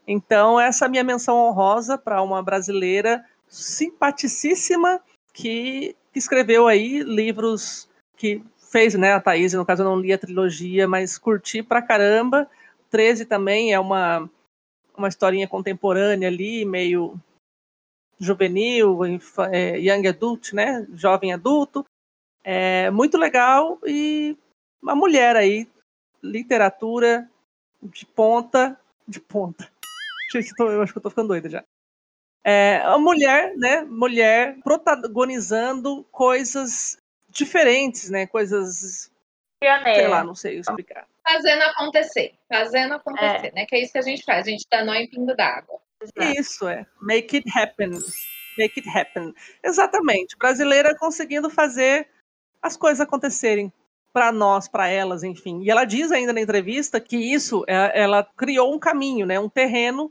Então, essa é a minha menção honrosa para uma brasileira simpaticíssima que escreveu aí livros que fez, né, a Thaís, no caso eu não li a trilogia, mas curti pra caramba. 13 também é uma, uma historinha contemporânea ali, meio juvenil, é, young adult, né, jovem adulto. É muito legal e uma mulher aí, literatura de ponta, de ponta. Eu acho que eu tô ficando doida já. É, a mulher, né, mulher protagonizando coisas diferentes, né? Coisas. Pioneira. Sei lá, não sei explicar. Fazendo acontecer. Fazendo acontecer, é. né? Que é isso que a gente faz. A gente dá nó em pingo d'água. Isso, é. Make it happen. Make it happen. Exatamente. Brasileira conseguindo fazer as coisas acontecerem para nós, para elas, enfim. E ela diz ainda na entrevista que isso, é, ela criou um caminho, né, um terreno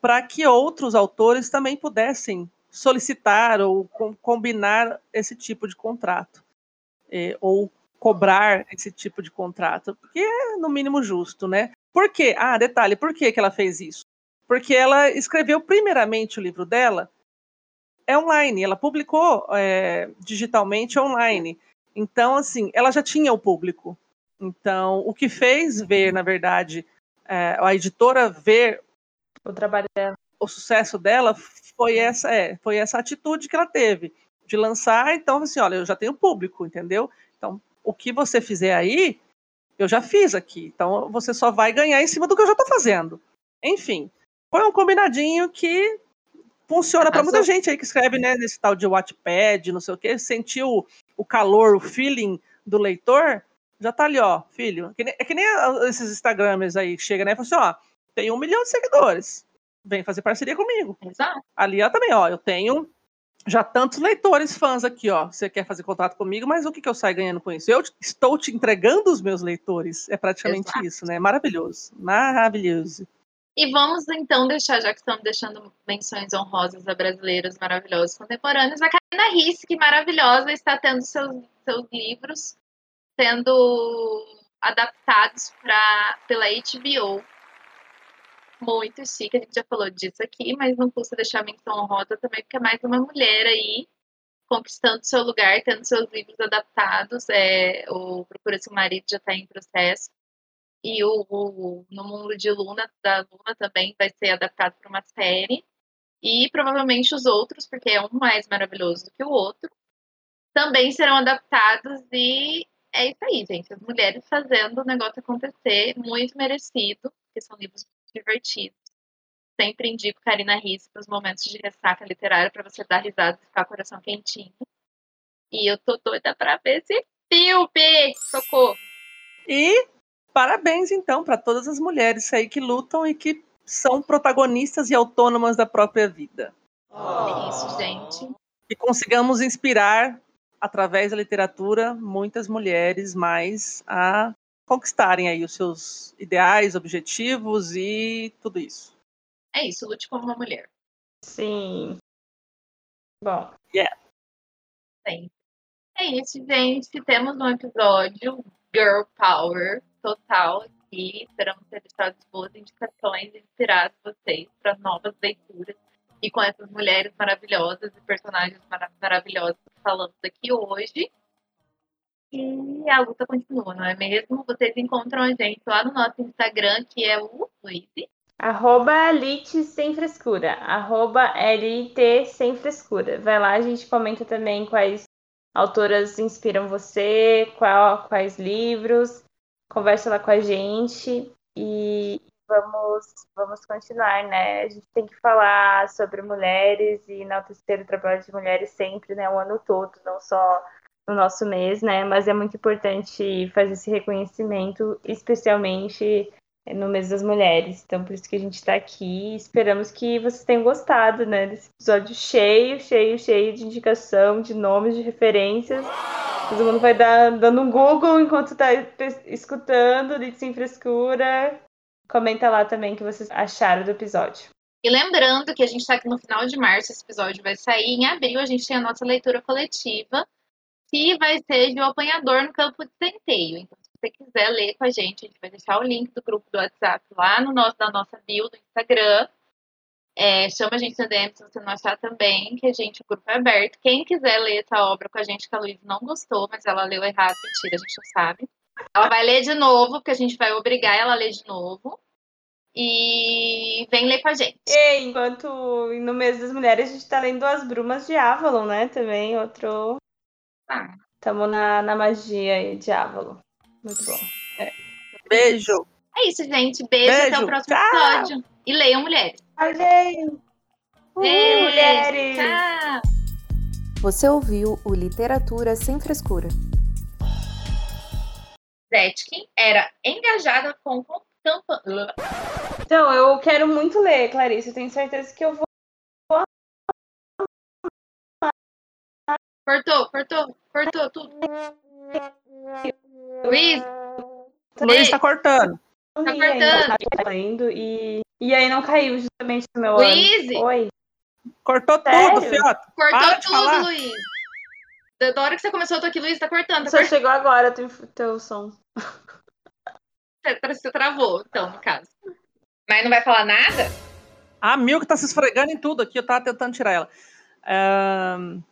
para que outros autores também pudessem solicitar ou combinar esse tipo de contrato é, ou cobrar esse tipo de contrato, porque é no mínimo justo, né? Por quê? Ah, detalhe, por que, que ela fez isso? Porque ela escreveu primeiramente o livro dela é online, ela publicou é, digitalmente online. Então, assim, ela já tinha o público. Então, o que fez ver, na verdade, é, a editora ver o trabalho dela, o sucesso dela foi essa, é, foi essa atitude que ela teve de lançar, então assim, olha, eu já tenho público, entendeu? Então, o que você fizer aí, eu já fiz aqui. Então, você só vai ganhar em cima do que eu já estou fazendo. Enfim, foi um combinadinho que funciona para muita gente aí que escreve, né, nesse tal de Wattpad, não sei o quê, sentiu o calor, o feeling do leitor, já tá ali, ó, filho. é que nem esses Instagramers aí que chega, né, e fala assim, ó, tem um milhão de seguidores, vem fazer parceria comigo. Exato. Ali, ó, também, ó, eu tenho já tantos leitores fãs aqui, ó. Você quer fazer contato comigo, mas o que, que eu saio ganhando com isso? Eu estou te entregando os meus leitores. É praticamente Exato. isso, né? Maravilhoso. Maravilhoso. E vamos então deixar, já que estamos deixando menções honrosas a brasileiros maravilhosos contemporâneos, a Karina Risse, que maravilhosa, está tendo seus, seus livros sendo adaptados pra, pela HBO muito chique, a gente já falou disso aqui, mas não custa deixar a menção honrosa também, porque é mais uma mulher aí conquistando seu lugar, tendo seus livros adaptados. É, o Procura Seu Marido já está em processo. E o, o, No Mundo de Luna, da Luna, também vai ser adaptado para uma série. E provavelmente os outros, porque é um mais maravilhoso do que o outro, também serão adaptados. E é isso aí, gente. As mulheres fazendo o negócio acontecer, muito merecido, porque são livros divertidos. Sempre indico Karina Risse para os momentos de ressaca literária, para você dar risada e ficar com o coração quentinho. E eu tô doida para ver esse filme! Socorro! E parabéns, então, para todas as mulheres aí que lutam e que são protagonistas e autônomas da própria vida. É isso, gente. Que consigamos inspirar, através da literatura, muitas mulheres mais a conquistarem aí os seus ideais, objetivos e tudo isso. É isso, lute como uma mulher. Sim. Bom. Yeah. Sim. É isso, gente. Temos um episódio Girl Power total aqui. Esperamos ter deixado boas indicações e inspirado vocês para novas leituras. E com essas mulheres maravilhosas e personagens mar maravilhosos falando aqui hoje. E a luta continua, não é mesmo? Vocês encontram a gente lá no nosso Instagram, que é o Luiz. Arroba Elite Sem Frescura. Arroba LIT Sem Frescura. Vai lá, a gente comenta também quais autoras inspiram você, qual, quais livros. Conversa lá com a gente e vamos, vamos continuar, né? A gente tem que falar sobre mulheres e enaltecer o trabalho de mulheres sempre, né? O ano todo, não só no nosso mês, né? Mas é muito importante fazer esse reconhecimento, especialmente no mês das mulheres. Então, por isso que a gente está aqui. Esperamos que vocês tenham gostado, né? Desse episódio cheio, cheio, cheio de indicação, de nomes, de referências. Todo mundo vai dar, dando um Google enquanto está escutando, de sem frescura. Comenta lá também o que vocês acharam do episódio. E lembrando que a gente está aqui no final de março, esse episódio vai sair. Em abril, a gente tem a nossa leitura coletiva, que vai ser de O Apanhador no Campo de Centeio. Então, você quiser ler com a gente, a gente vai deixar o link do grupo do WhatsApp lá no nosso, na nossa bio do Instagram. É, chama a gente no DM se você não achar também, que a gente, o grupo é aberto. Quem quiser ler essa obra com a gente, que a Luísa não gostou, mas ela leu errado, mentira, a gente não sabe. Ela vai ler de novo, porque a gente vai obrigar ela a ler de novo. E vem ler com a gente. E enquanto no mês das mulheres a gente tá lendo As Brumas de Avalon, né? Também outro. Ah. Tamo na, na magia aí de Avalon. Muito bom. É. Beijo. É isso, gente. Beijo, Beijo. até o próximo Tchau. episódio. E leiam mulheres. Valeu! Beijo, mulheres! Tchau! Você ouviu o Literatura Sem Frescura. Zetkin era engajada com campanha. Então, eu quero muito ler, Clarice. Eu tenho certeza que eu vou. Cortou, cortou, cortou tudo. Luiz? Luiz tá cortando. Tá cortando. Tá indo e, e aí não caiu justamente no meu Luiz? Oi. Cortou Sério? tudo, Fiota. Cortou Para tudo. Luiz. Da hora que você começou, eu tô aqui, Luiz, tá cortando. Tá Só cortando. chegou agora teu, teu som. Parece que você travou, então, no caso. Mas não vai falar nada? A Milk tá se esfregando em tudo aqui, eu tava tentando tirar ela. Ahn,